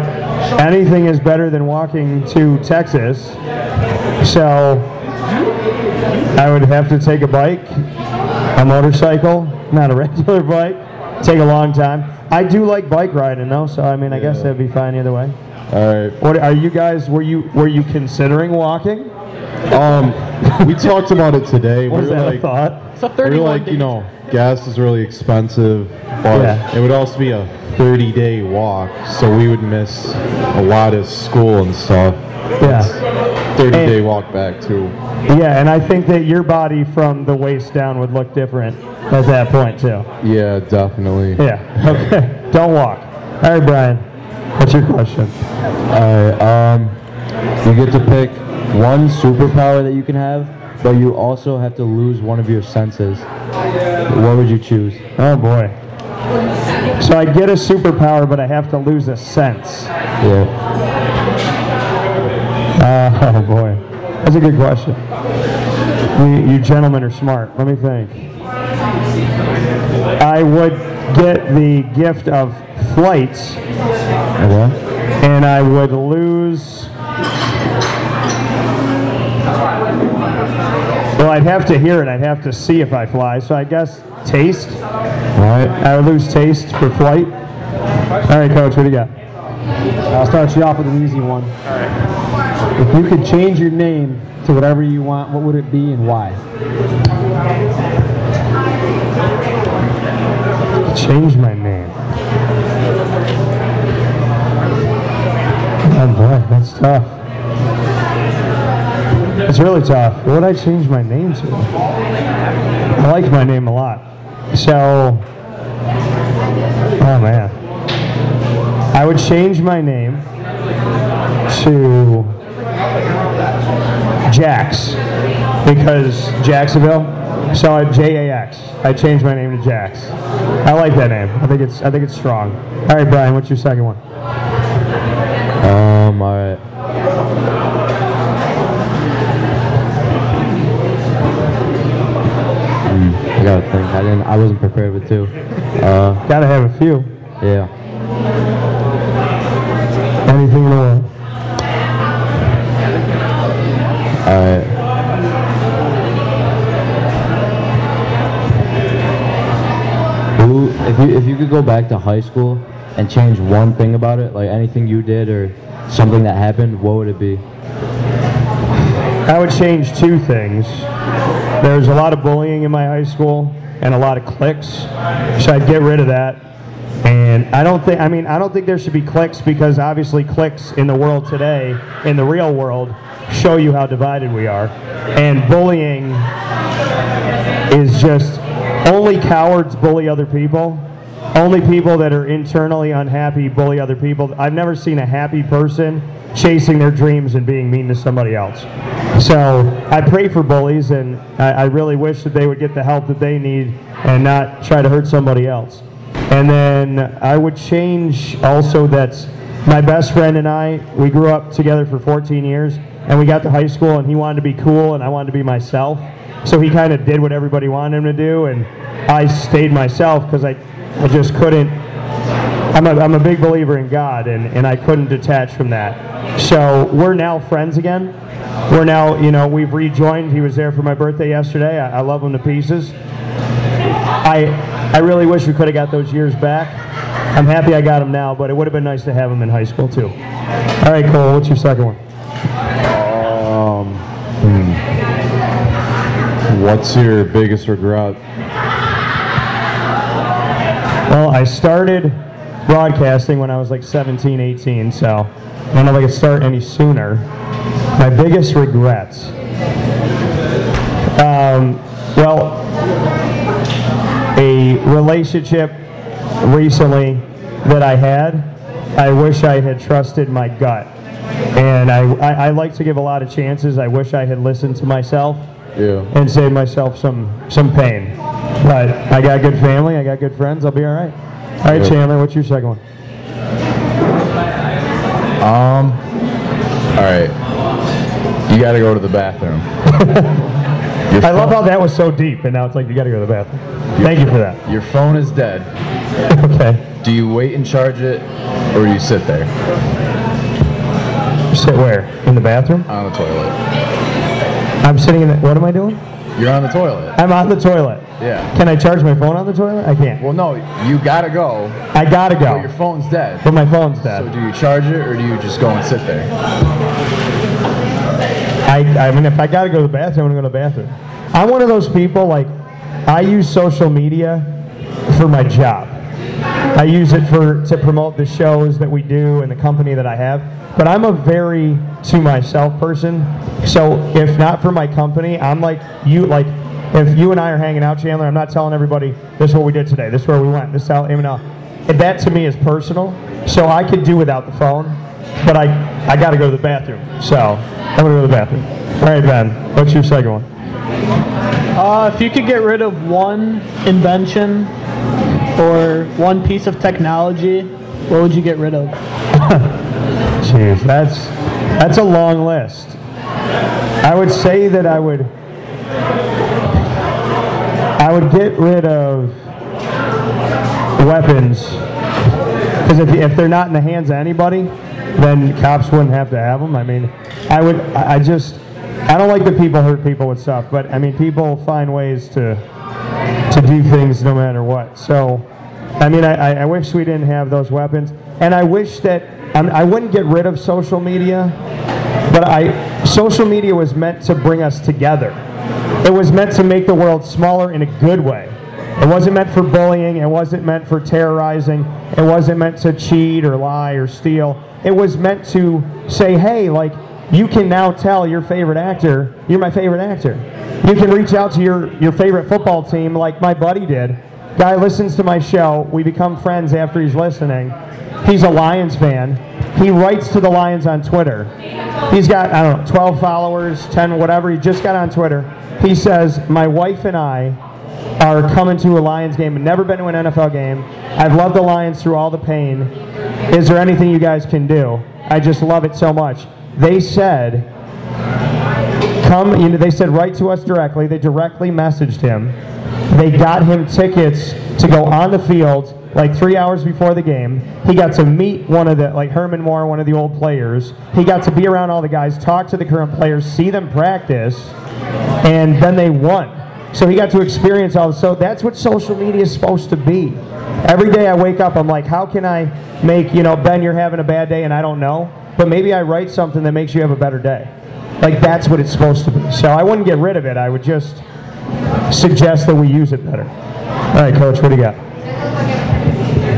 anything is better than walking to Texas. So I would have to take a bike, a motorcycle, not a regular bike. Take a long time. I do like bike riding though, so I mean, I guess that'd be fine either way. All right. What are you guys? Were you were you considering walking? Um, we talked about it today. Was we that a thought? It's a we were 31 like, day you know, gas is really expensive, but Yeah. it would also be a 30 day walk, so we would miss a lot of school and stuff. Yeah. 30 day walk back too. Yeah, and I think that your body from the waist down would look different at that point too. Yeah, definitely. Yeah. Okay. Don't walk. All right, Brian. What's your question? Alright, um, you get to pick one superpower that you can have, but you also have to lose one of your senses. What would you choose? Oh boy. So I get a superpower, but I have to lose a sense. Yeah. Uh, oh boy, that's a good question. You, you gentlemen are smart. Let me think. I would get the gift of flight, and I would lose. Well, I'd have to hear it. I'd have to see if I fly. So I guess taste. All right. I would lose taste for flight. All right, coach. What do you got? I'll start you off with an easy one. All right. If you could change your name to whatever you want, what would it be and why? Change my name. Oh boy, that's tough. It's really tough. What would I change my name to? I like my name a lot. So, oh man. I would change my name to Jax because Jacksonville. So I J A X. I changed my name to Jax. I like that name. I think it's I think it's strong. All right, Brian, what's your second one? Um, alright. I gotta think. I didn't. I wasn't prepared with two. Uh, Gotta have a few. yeah. Anything in the world. Alright. Who, if you if you could go back to high school and change one thing about it, like anything you did or something that happened, what would it be? I would change two things. There's a lot of bullying in my high school and a lot of cliques, so I'd get rid of that. And I don't think, I mean, I don't think there should be cliques because obviously cliques in the world today, in the real world, show you how divided we are. And bullying is just only cowards bully other people. Only people that are internally unhappy bully other people. I've never seen a happy person chasing their dreams and being mean to somebody else. So I pray for bullies, and I, I really wish that they would get the help that they need and not try to hurt somebody else. And then I would change also that my best friend and I, we grew up together for 14 years, and we got to high school, and he wanted to be cool, and I wanted to be myself. So he kind of did what everybody wanted him to do, and I stayed myself because I, I just couldn't. I'm a, I'm a big believer in God, and, and I couldn't detach from that. So we're now friends again. We're now, you know, we've rejoined. He was there for my birthday yesterday. I, I love him to pieces. I, I really wish we could have got those years back. I'm happy I got him now, but it would have been nice to have him in high school too. All right, Cole, what's your second one? Um, hmm. What's your biggest regret? Well, I started broadcasting when I was like 17, 18, so I don't know if I could start any sooner. My biggest regrets. Um, Well, a relationship recently that I had, I wish I had trusted my gut. And I, I, I like to give a lot of chances. I wish I had listened to myself Yeah. and saved myself some, some pain. But I got good family, I got good friends, I'll be all right. All right, Chandler, what's your second one? Um. All right. You got to go to the bathroom. I love how that was so deep, and now it's like you got to go to the bathroom. Thank you for that. Your phone is dead. okay. Do you wait and charge it, or do you sit there? Sit where? In the bathroom? On the toilet. I'm sitting in the. What am I doing? You're on the toilet. I'm on the toilet. Yeah. Can I charge my phone on the toilet? I can't. Well, no, you gotta go. I gotta go. But your phone's dead. But my phone's dead. So do you charge it, or do you just go and sit there? I, I mean, if I gotta go to the bathroom, I'm gonna go to the bathroom. I'm one of those people, like, I use social media for my job. I use it for to promote the shows that we do and the company that I have. But I'm a very to myself person. So if not for my company, I'm like you like if you and I are hanging out, Chandler, I'm not telling everybody this is what we did today, this is where we went, this is how you know. And that to me is personal. So I could do without the phone, but I I gotta go to the bathroom. So I'm gonna go to the bathroom. All right, Ben, what's your second one? Uh, if you could get rid of one invention or one piece of technology, what would you get rid of? Jeez, that's that's a long list. I would say that I would I would get rid of weapons because if, if they're not in the hands of anybody, then cops wouldn't have to have them. I mean, I would I just I don't like that people hurt people with stuff, but I mean people find ways to to do things no matter what. So, I mean, I, I- wish we didn't have those weapons, and I wish that um, I wouldn't get rid of social media, but I social media was meant to bring us together. It was meant to make the world smaller in a good way. It wasn't meant for bullying. It wasn't meant for terrorizing. It wasn't meant to cheat or lie or steal. It was meant to say, hey, like, you can now tell your favorite actor, you're my favorite actor. You can reach out to your, your favorite football team like my buddy did. Guy listens to my show. We become friends after he's listening. He's a Lions fan. He writes to the Lions on Twitter. He's got, I don't know, 12 followers, 10, whatever. He just got on Twitter. He says, My wife and I are coming to a Lions game and never been to an NFL game. I've loved the Lions through all the pain. Is there anything you guys can do? I just love it so much. They said, come, you know, they said write to us directly. They directly messaged him. They got him tickets to go on the field like three hours before the game. He got to meet one of the, like Herman Moore, one of the old players. He got to be around all the guys, talk to the current players, see them practice, and then they won. So he got to experience all this. So that's what social media is supposed to be. Every day I wake up, I'm like, how can I make, you know, Ben, you're having a bad day and I don't know, but maybe I write something that makes you have a better day. Like that's what it's supposed to be. So I wouldn't get rid of it. I would just suggest that we use it better. All right, Coach, what do you got?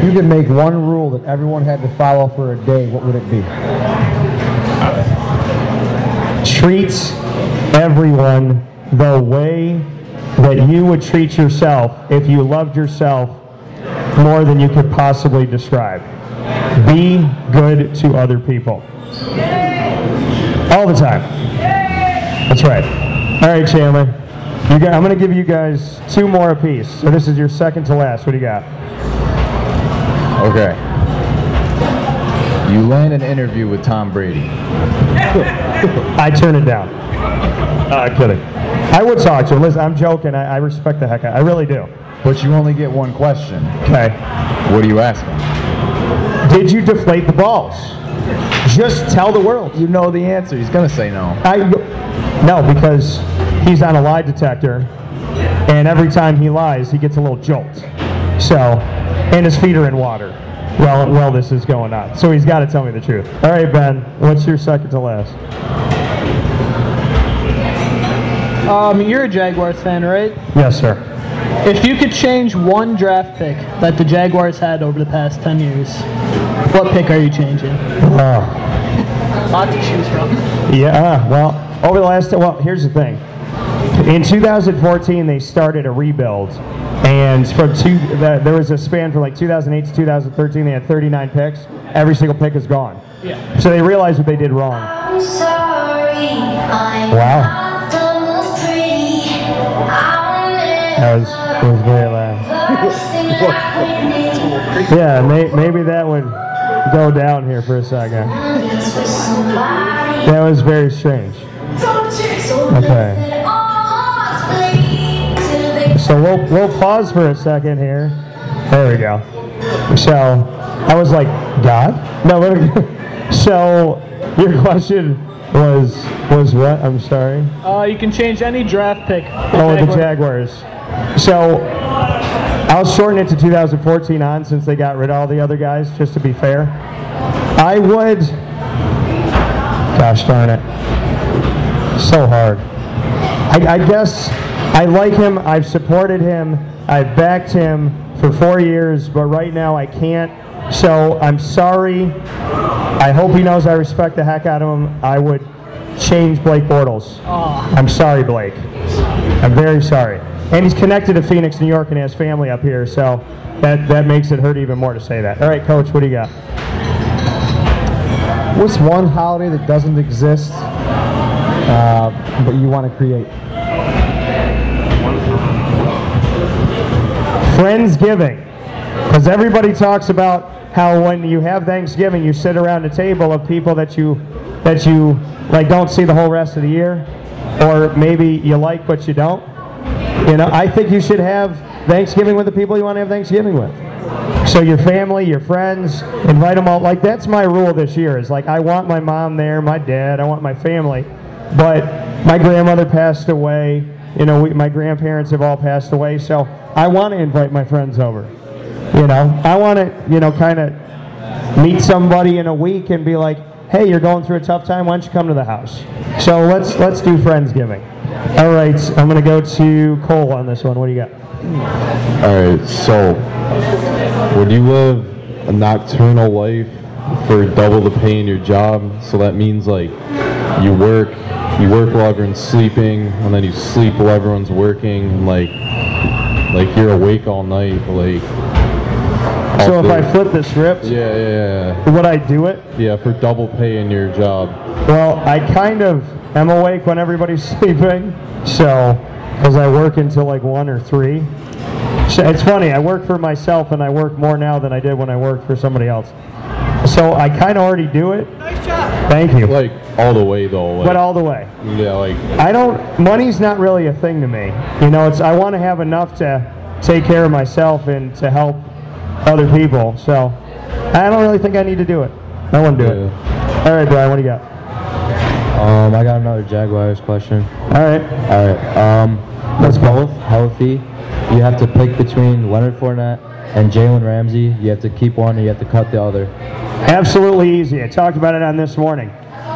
You could make one rule that everyone had to follow for a day. What would it be? treats everyone the way that you would treat yourself if you loved yourself more than you could possibly describe. Be good to other people. All the time. That's right. All right, Chandler. You got, I'm going to give you guys two more apiece. So this is your second to last. What do you got? Okay. You land an interview with Tom Brady. I turn it down. Uh, kidding. I would talk to him. Listen, I'm joking. I, I respect the heck out. I really do. But you only get one question. Okay. What do you ask him? Did you deflate the balls? Just tell the world. You know the answer. He's gonna say no. I no because he's on a lie detector, and every time he lies, he gets a little jolt. So, and his feet are in water. while, well, this is going on. So he's got to tell me the truth. All right, Ben. What's your second to last? Um, you're a Jaguars fan, right? Yes, sir. If you could change one draft pick that the Jaguars had over the past 10 years, what pick are you changing? Oh. Lot to choose from. Yeah, well, over the last, well, here's the thing. In 2014, they started a rebuild, and from two, the, there was a span from like 2008 to 2013. They had 39 picks. Every single pick is gone. Yeah. So they realized what they did wrong. I'm sorry, I'm was that was very loud. never sing like Yeah, may, maybe that would go down here for a second. this with somebody. That was very strange. So Okay. let all hearts bleed till they So we'll we'll pause for a second here. There we go. So I was like, God? No. what- So your question was was what? I'm sorry. Uh, you can change any draft pick. Oh, the Jaguars. So I'll shorten it to 2014 on since they got rid of all the other guys, just to be fair. I would. Gosh darn it. So hard. I, I guess I like him. I've supported him. I've backed him for four years, but right now I can't. So I'm sorry. I hope he knows I respect the heck out of him. I would change Blake Bortles. I'm sorry, Blake. I'm very sorry. And he's connected to Phoenix, New York, and has family up here, so that, that makes it hurt even more to say that. All right, Coach, what do you got? What's one holiday that doesn't exist, uh, but you want to create? Friendsgiving. Because everybody talks about how when you have Thanksgiving, you sit around a table of people that you that you like don't see the whole rest of the year, or maybe you like but you don't. You know, I think you should have Thanksgiving with the people you want to have Thanksgiving with. So your family, your friends, invite them all. Like that's my rule this year. Is like I want my mom there, my dad, I want my family, but my grandmother passed away. You know, we, my grandparents have all passed away, so I want to invite my friends over. You know, I want to, you know, kind of meet somebody in a week and be like, "Hey, you're going through a tough time. Why don't you come to the house?" So let's let's do friendsgiving. All right, I'm gonna go to Cole on this one. What do you got? All right, so would you live a nocturnal life for double the pay in your job? So that means like you work, you work while everyone's sleeping, and then you sleep while everyone's working, and like like you're awake all night, like. So if I flip the script, Yeah, yeah, yeah. would I do it? Yeah, for double pay in your job. Well, I kind of am awake when everybody's sleeping, so because I work until like one or three. So it's funny. I work for myself, and I work more now than I did when I worked for somebody else. So I kind of already do it. Nice job. Thank you. Like all the way though. Like, But all the way. Yeah, like I don't. Money's not really a thing to me. You know, it's I want to have enough to take care of myself and to help other people. So I don't really think I need to do it. I won't do it. All right, Brian. What do you got? Um, I got another Jaguars question. All right. All right. Um, let's both healthy. You have to pick between Leonard Fournette and Jalen Ramsey. You have to keep one, and you have to cut the other. Absolutely easy. I talked about it on this morning.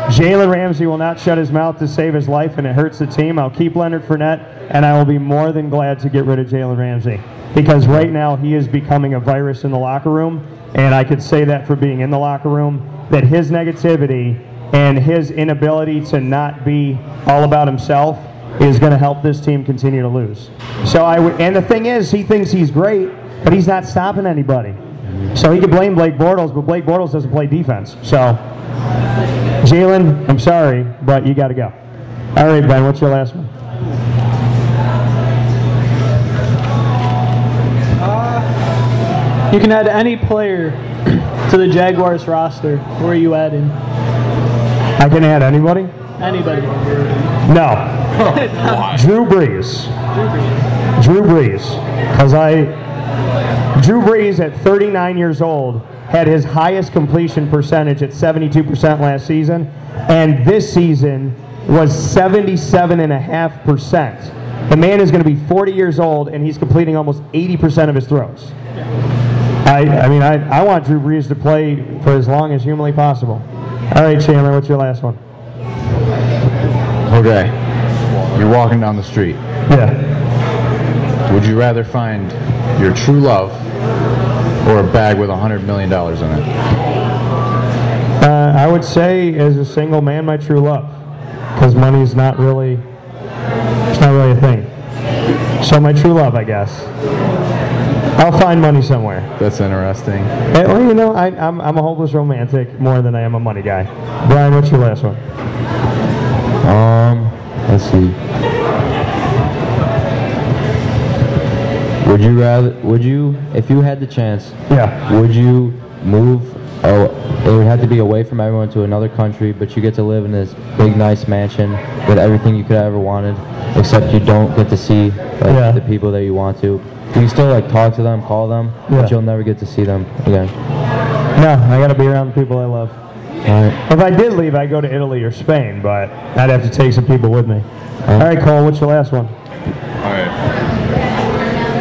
Jalen Ramsey will not shut his mouth to save his life, and it hurts the team. I'll keep Leonard Fournette, and I will be more than glad to get rid of Jalen Ramsey because right now he is becoming a virus in the locker room, and I could say that for being in the locker room that his negativity and his inability to not be all about himself is going to help this team continue to lose. So I would, and the thing is, he thinks he's great, but he's not stopping anybody. So he could blame Blake Bortles, but Blake Bortles doesn't play defense. So, Jalen, I'm sorry, but you got to go. All right, Ben, what's your last one? You can add any player to the Jaguars roster. Who are you adding? I can add anybody? Anybody. No. Drew Brees. Drew Brees. Because I, Drew Brees at 39 years old had his highest completion percentage at 72% last season, and this season was 77.5%. The man is going to be 40 years old, and he's completing almost 80% of his throws. I, I mean, I, I want Drew Brees to play for as long as humanly possible. All right, Chandler, what's your last one? Okay. You're walking down the street. Yeah. Would you rather find your true love or a bag with a $100 million in it? Uh, I would say, as a single man, my true love, because money's not really It's not really a thing. So my true love, I guess. I'll find money somewhere. That's interesting. Hey, well, you know, I, I'm, I'm a hopeless romantic more than I am a money guy. Brian, what's your last one? Um, let's see. Would you rather? Would you, if you had the chance? Yeah. Would you move? Oh, it would have to be away from everyone to another country, but you get to live in this big, nice mansion with everything you could have ever wanted, except you don't get to see like Yeah. the people that you want to. You can still like talk to them, call them, Yeah. but you'll never get to see them again. No, I got to be around the people I love. Alright. If I did leave, I'd go to Italy or Spain, but I'd have to take some people with me. All right, Cole, what's your last one? All right.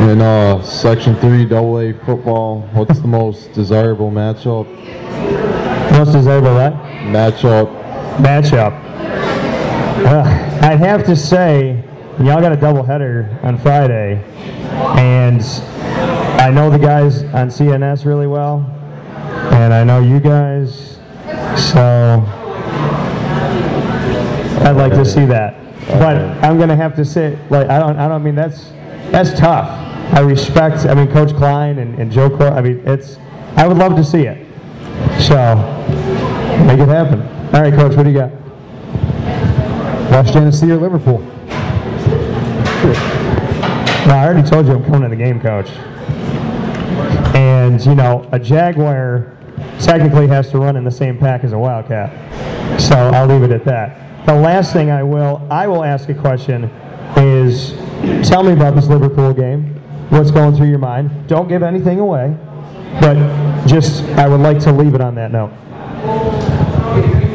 In uh, Section 3 Double A football, what's the most desirable matchup? Most desirable what? Matchup. Matchup. Uh, I'd have to say, y'all got a doubleheader on Friday, and I know the guys on CNS really well, and I know you guys, so I'd like to see that. But I'm gonna have to say, like, I don't, I don't mean that's that's tough. I respect, I mean, Coach Klein and, and Joe Cor. I mean, it's, I would love to see it. So, make it happen. All right, Coach, what do you got? West Genesee or Liverpool? No, I already told you I'm coming to the game, Coach. And, you know, a Jaguar technically has to run in the same pack as a Wildcat. So I'll leave it at that. The last thing I will, I will ask a question is tell me about this Liverpool game. What's going through your mind? Don't give anything away, but just, I would like to leave it on that note.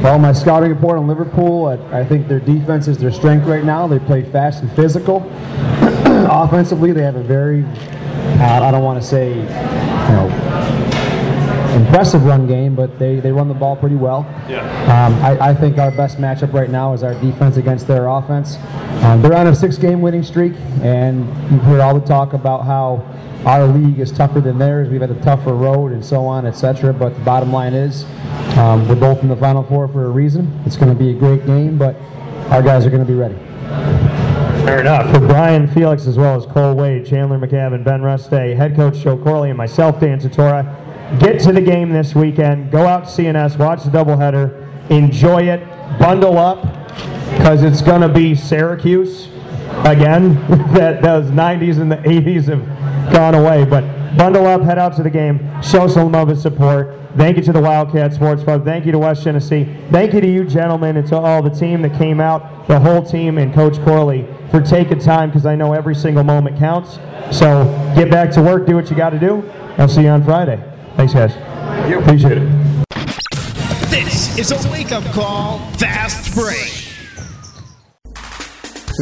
Well, my scouting report on Liverpool, I, I think their defense is their strength right now. They play fast and physical. Offensively, they have a very, uh, I don't want to say, you know, impressive run game, but they, they run the ball pretty well. Yeah. Um, I, I think our best matchup right now is our defense against their offense. Um, they're on a six-game winning streak, and you've heard all the talk about how our league is tougher than theirs. We've had a tougher road and so on, etc. But the bottom line is, um, we're both in the Final Four for a reason. It's going to be a great game, but our guys are going to be ready. Fair enough. For Brian Felix as well as Cole Wade, Chandler McCabe, Ben Ruste, head coach Joe Corley, and myself, Dan Satora, get to the game this weekend. Go out to CNS, watch the doubleheader, enjoy it, bundle up, because it's going to be Syracuse again. that those 90s and the 80s have gone away, but bundle up, head out to the game, show some love and support. Thank you to the Wildcat Sports Club. Thank you to West Genesee. Thank you to you, gentlemen, and to all the team that came out, the whole team, and Coach Corley for taking time because I know every single moment counts. So get back to work, do what you got to do. I'll see you on Friday. Thanks, guys. Appreciate it. This is a wake up call, fast break.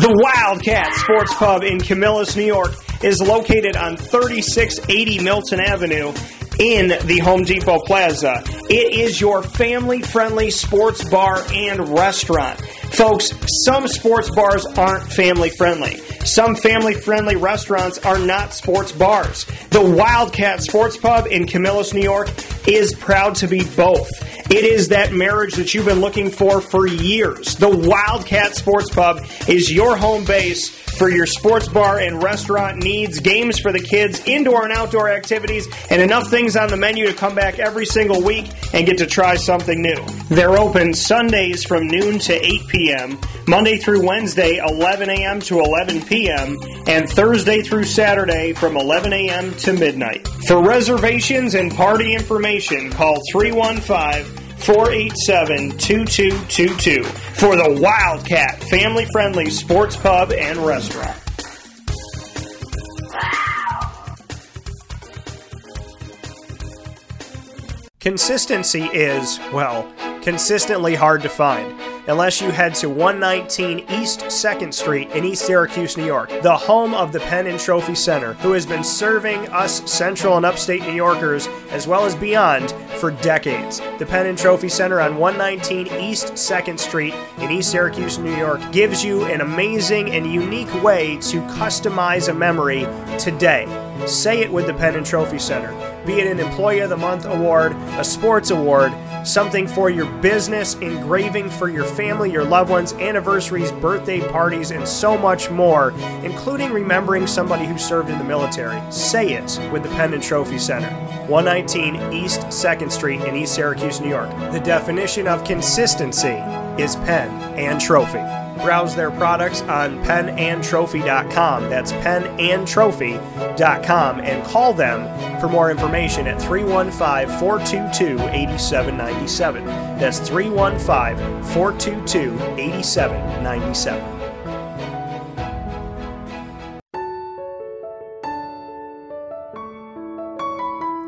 The Wildcat Sports Pub in Camillus, New York is located on 3680 Milton Avenue in the Home Depot Plaza. It is your family friendly sports bar and restaurant. Folks, some sports bars aren't family friendly. Some family friendly restaurants are not sports bars. The Wildcat Sports Pub in Camillus, New York is proud to be both. It is that marriage that you've been looking for for years. The Wildcat Sports Pub is your home base for your sports bar and restaurant needs, games for the kids, indoor and outdoor activities, and enough things on the menu to come back every single week and get to try something new. They're open Sundays from noon to 8 p.m., Monday through Wednesday, 11 a.m. to 11 p.m., and Thursday through Saturday from 11 a.m. to midnight. For reservations and party information, call 315 487 2222 for the Wildcat family friendly sports pub and restaurant. Consistency is, well, consistently hard to find. Unless you head to 119 East 2nd Street in East Syracuse, New York, the home of the Pen and Trophy Center, who has been serving us central and upstate New Yorkers as well as beyond for decades. The Pen and Trophy Center on 119 East 2nd Street in East Syracuse, New York, gives you an amazing and unique way to customize a memory today. Say it with the Pen and Trophy Center. Be it an Employee of the Month award, a sports award, something for your business, engraving for your family, your loved ones, anniversaries, birthday parties, and so much more, including remembering somebody who served in the military. Say it with the Pen and Trophy Center. 119 East 2nd Street in East Syracuse, New York. The definition of consistency is pen and trophy. Browse their products on penandtrophy.com. That's penandtrophy.com and call them for more information at 315 422 8797. That's 315 422 8797.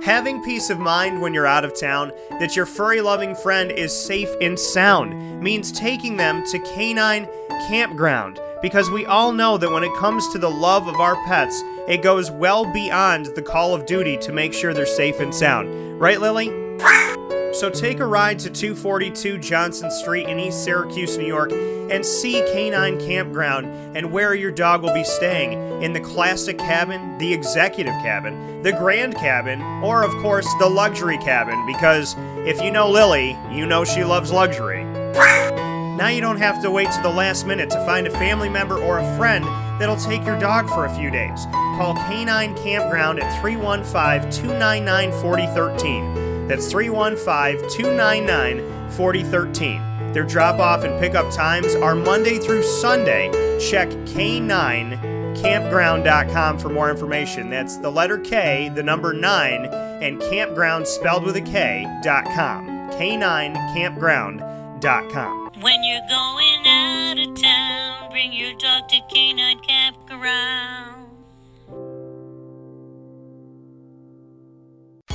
Having peace of mind when you're out of town that your furry loving friend is safe and sound means taking them to Canine Campground because we all know that when it comes to the love of our pets, it goes well beyond the call of duty to make sure they're safe and sound. Right, Lily? So take a ride to 242 Johnson Street in East Syracuse, New York, and see Canine Campground and where your dog will be staying in the classic cabin, the executive cabin, the grand cabin, or of course the luxury cabin. Because if you know Lily, you know she loves luxury. Now you don't have to wait to the last minute to find a family member or a friend that'll take your dog for a few days. Call Canine Campground at 315 299 4013. That's 315 299 4013. Their drop off and pickup times are Monday through Sunday. Check K9campground.com for more information. That's the letter K, the number 9, and campground spelled with a K.com. K9campground.com. When you're going out of town, bring your dog to Canine Campground.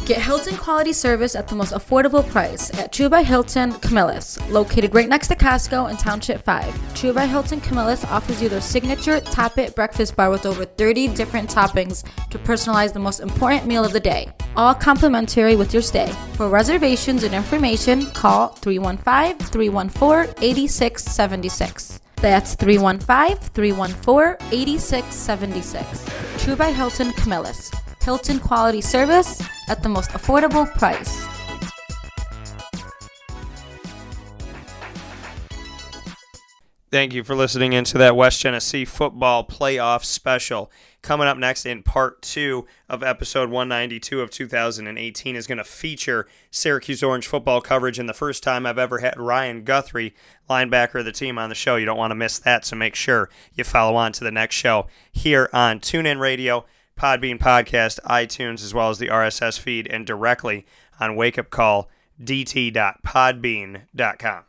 Get Hilton quality service at the most affordable price at True by Hilton Camillus, located right next to Costco in Township 5. True by Hilton Camillus offers you their signature Top It breakfast bar with over 30 different toppings to personalize the most important meal of the day. All complimentary with your stay. For reservations and information, call 315 314 8676. That's 315 314 8676. True by Hilton Camillus. Hilton quality service at the most affordable price. Thank you for listening into that West Genesee football playoff special. Coming up next in part two of episode 192 of 2018 is going to feature Syracuse Orange football coverage. And the first time I've ever had Ryan Guthrie, linebacker of the team, on the show. You don't want to miss that, so make sure you follow on to the next show here on TuneIn Radio, Podbean Podcast, iTunes, as well as the RSS feed, and directly on wakeupcalldt.podbean.com.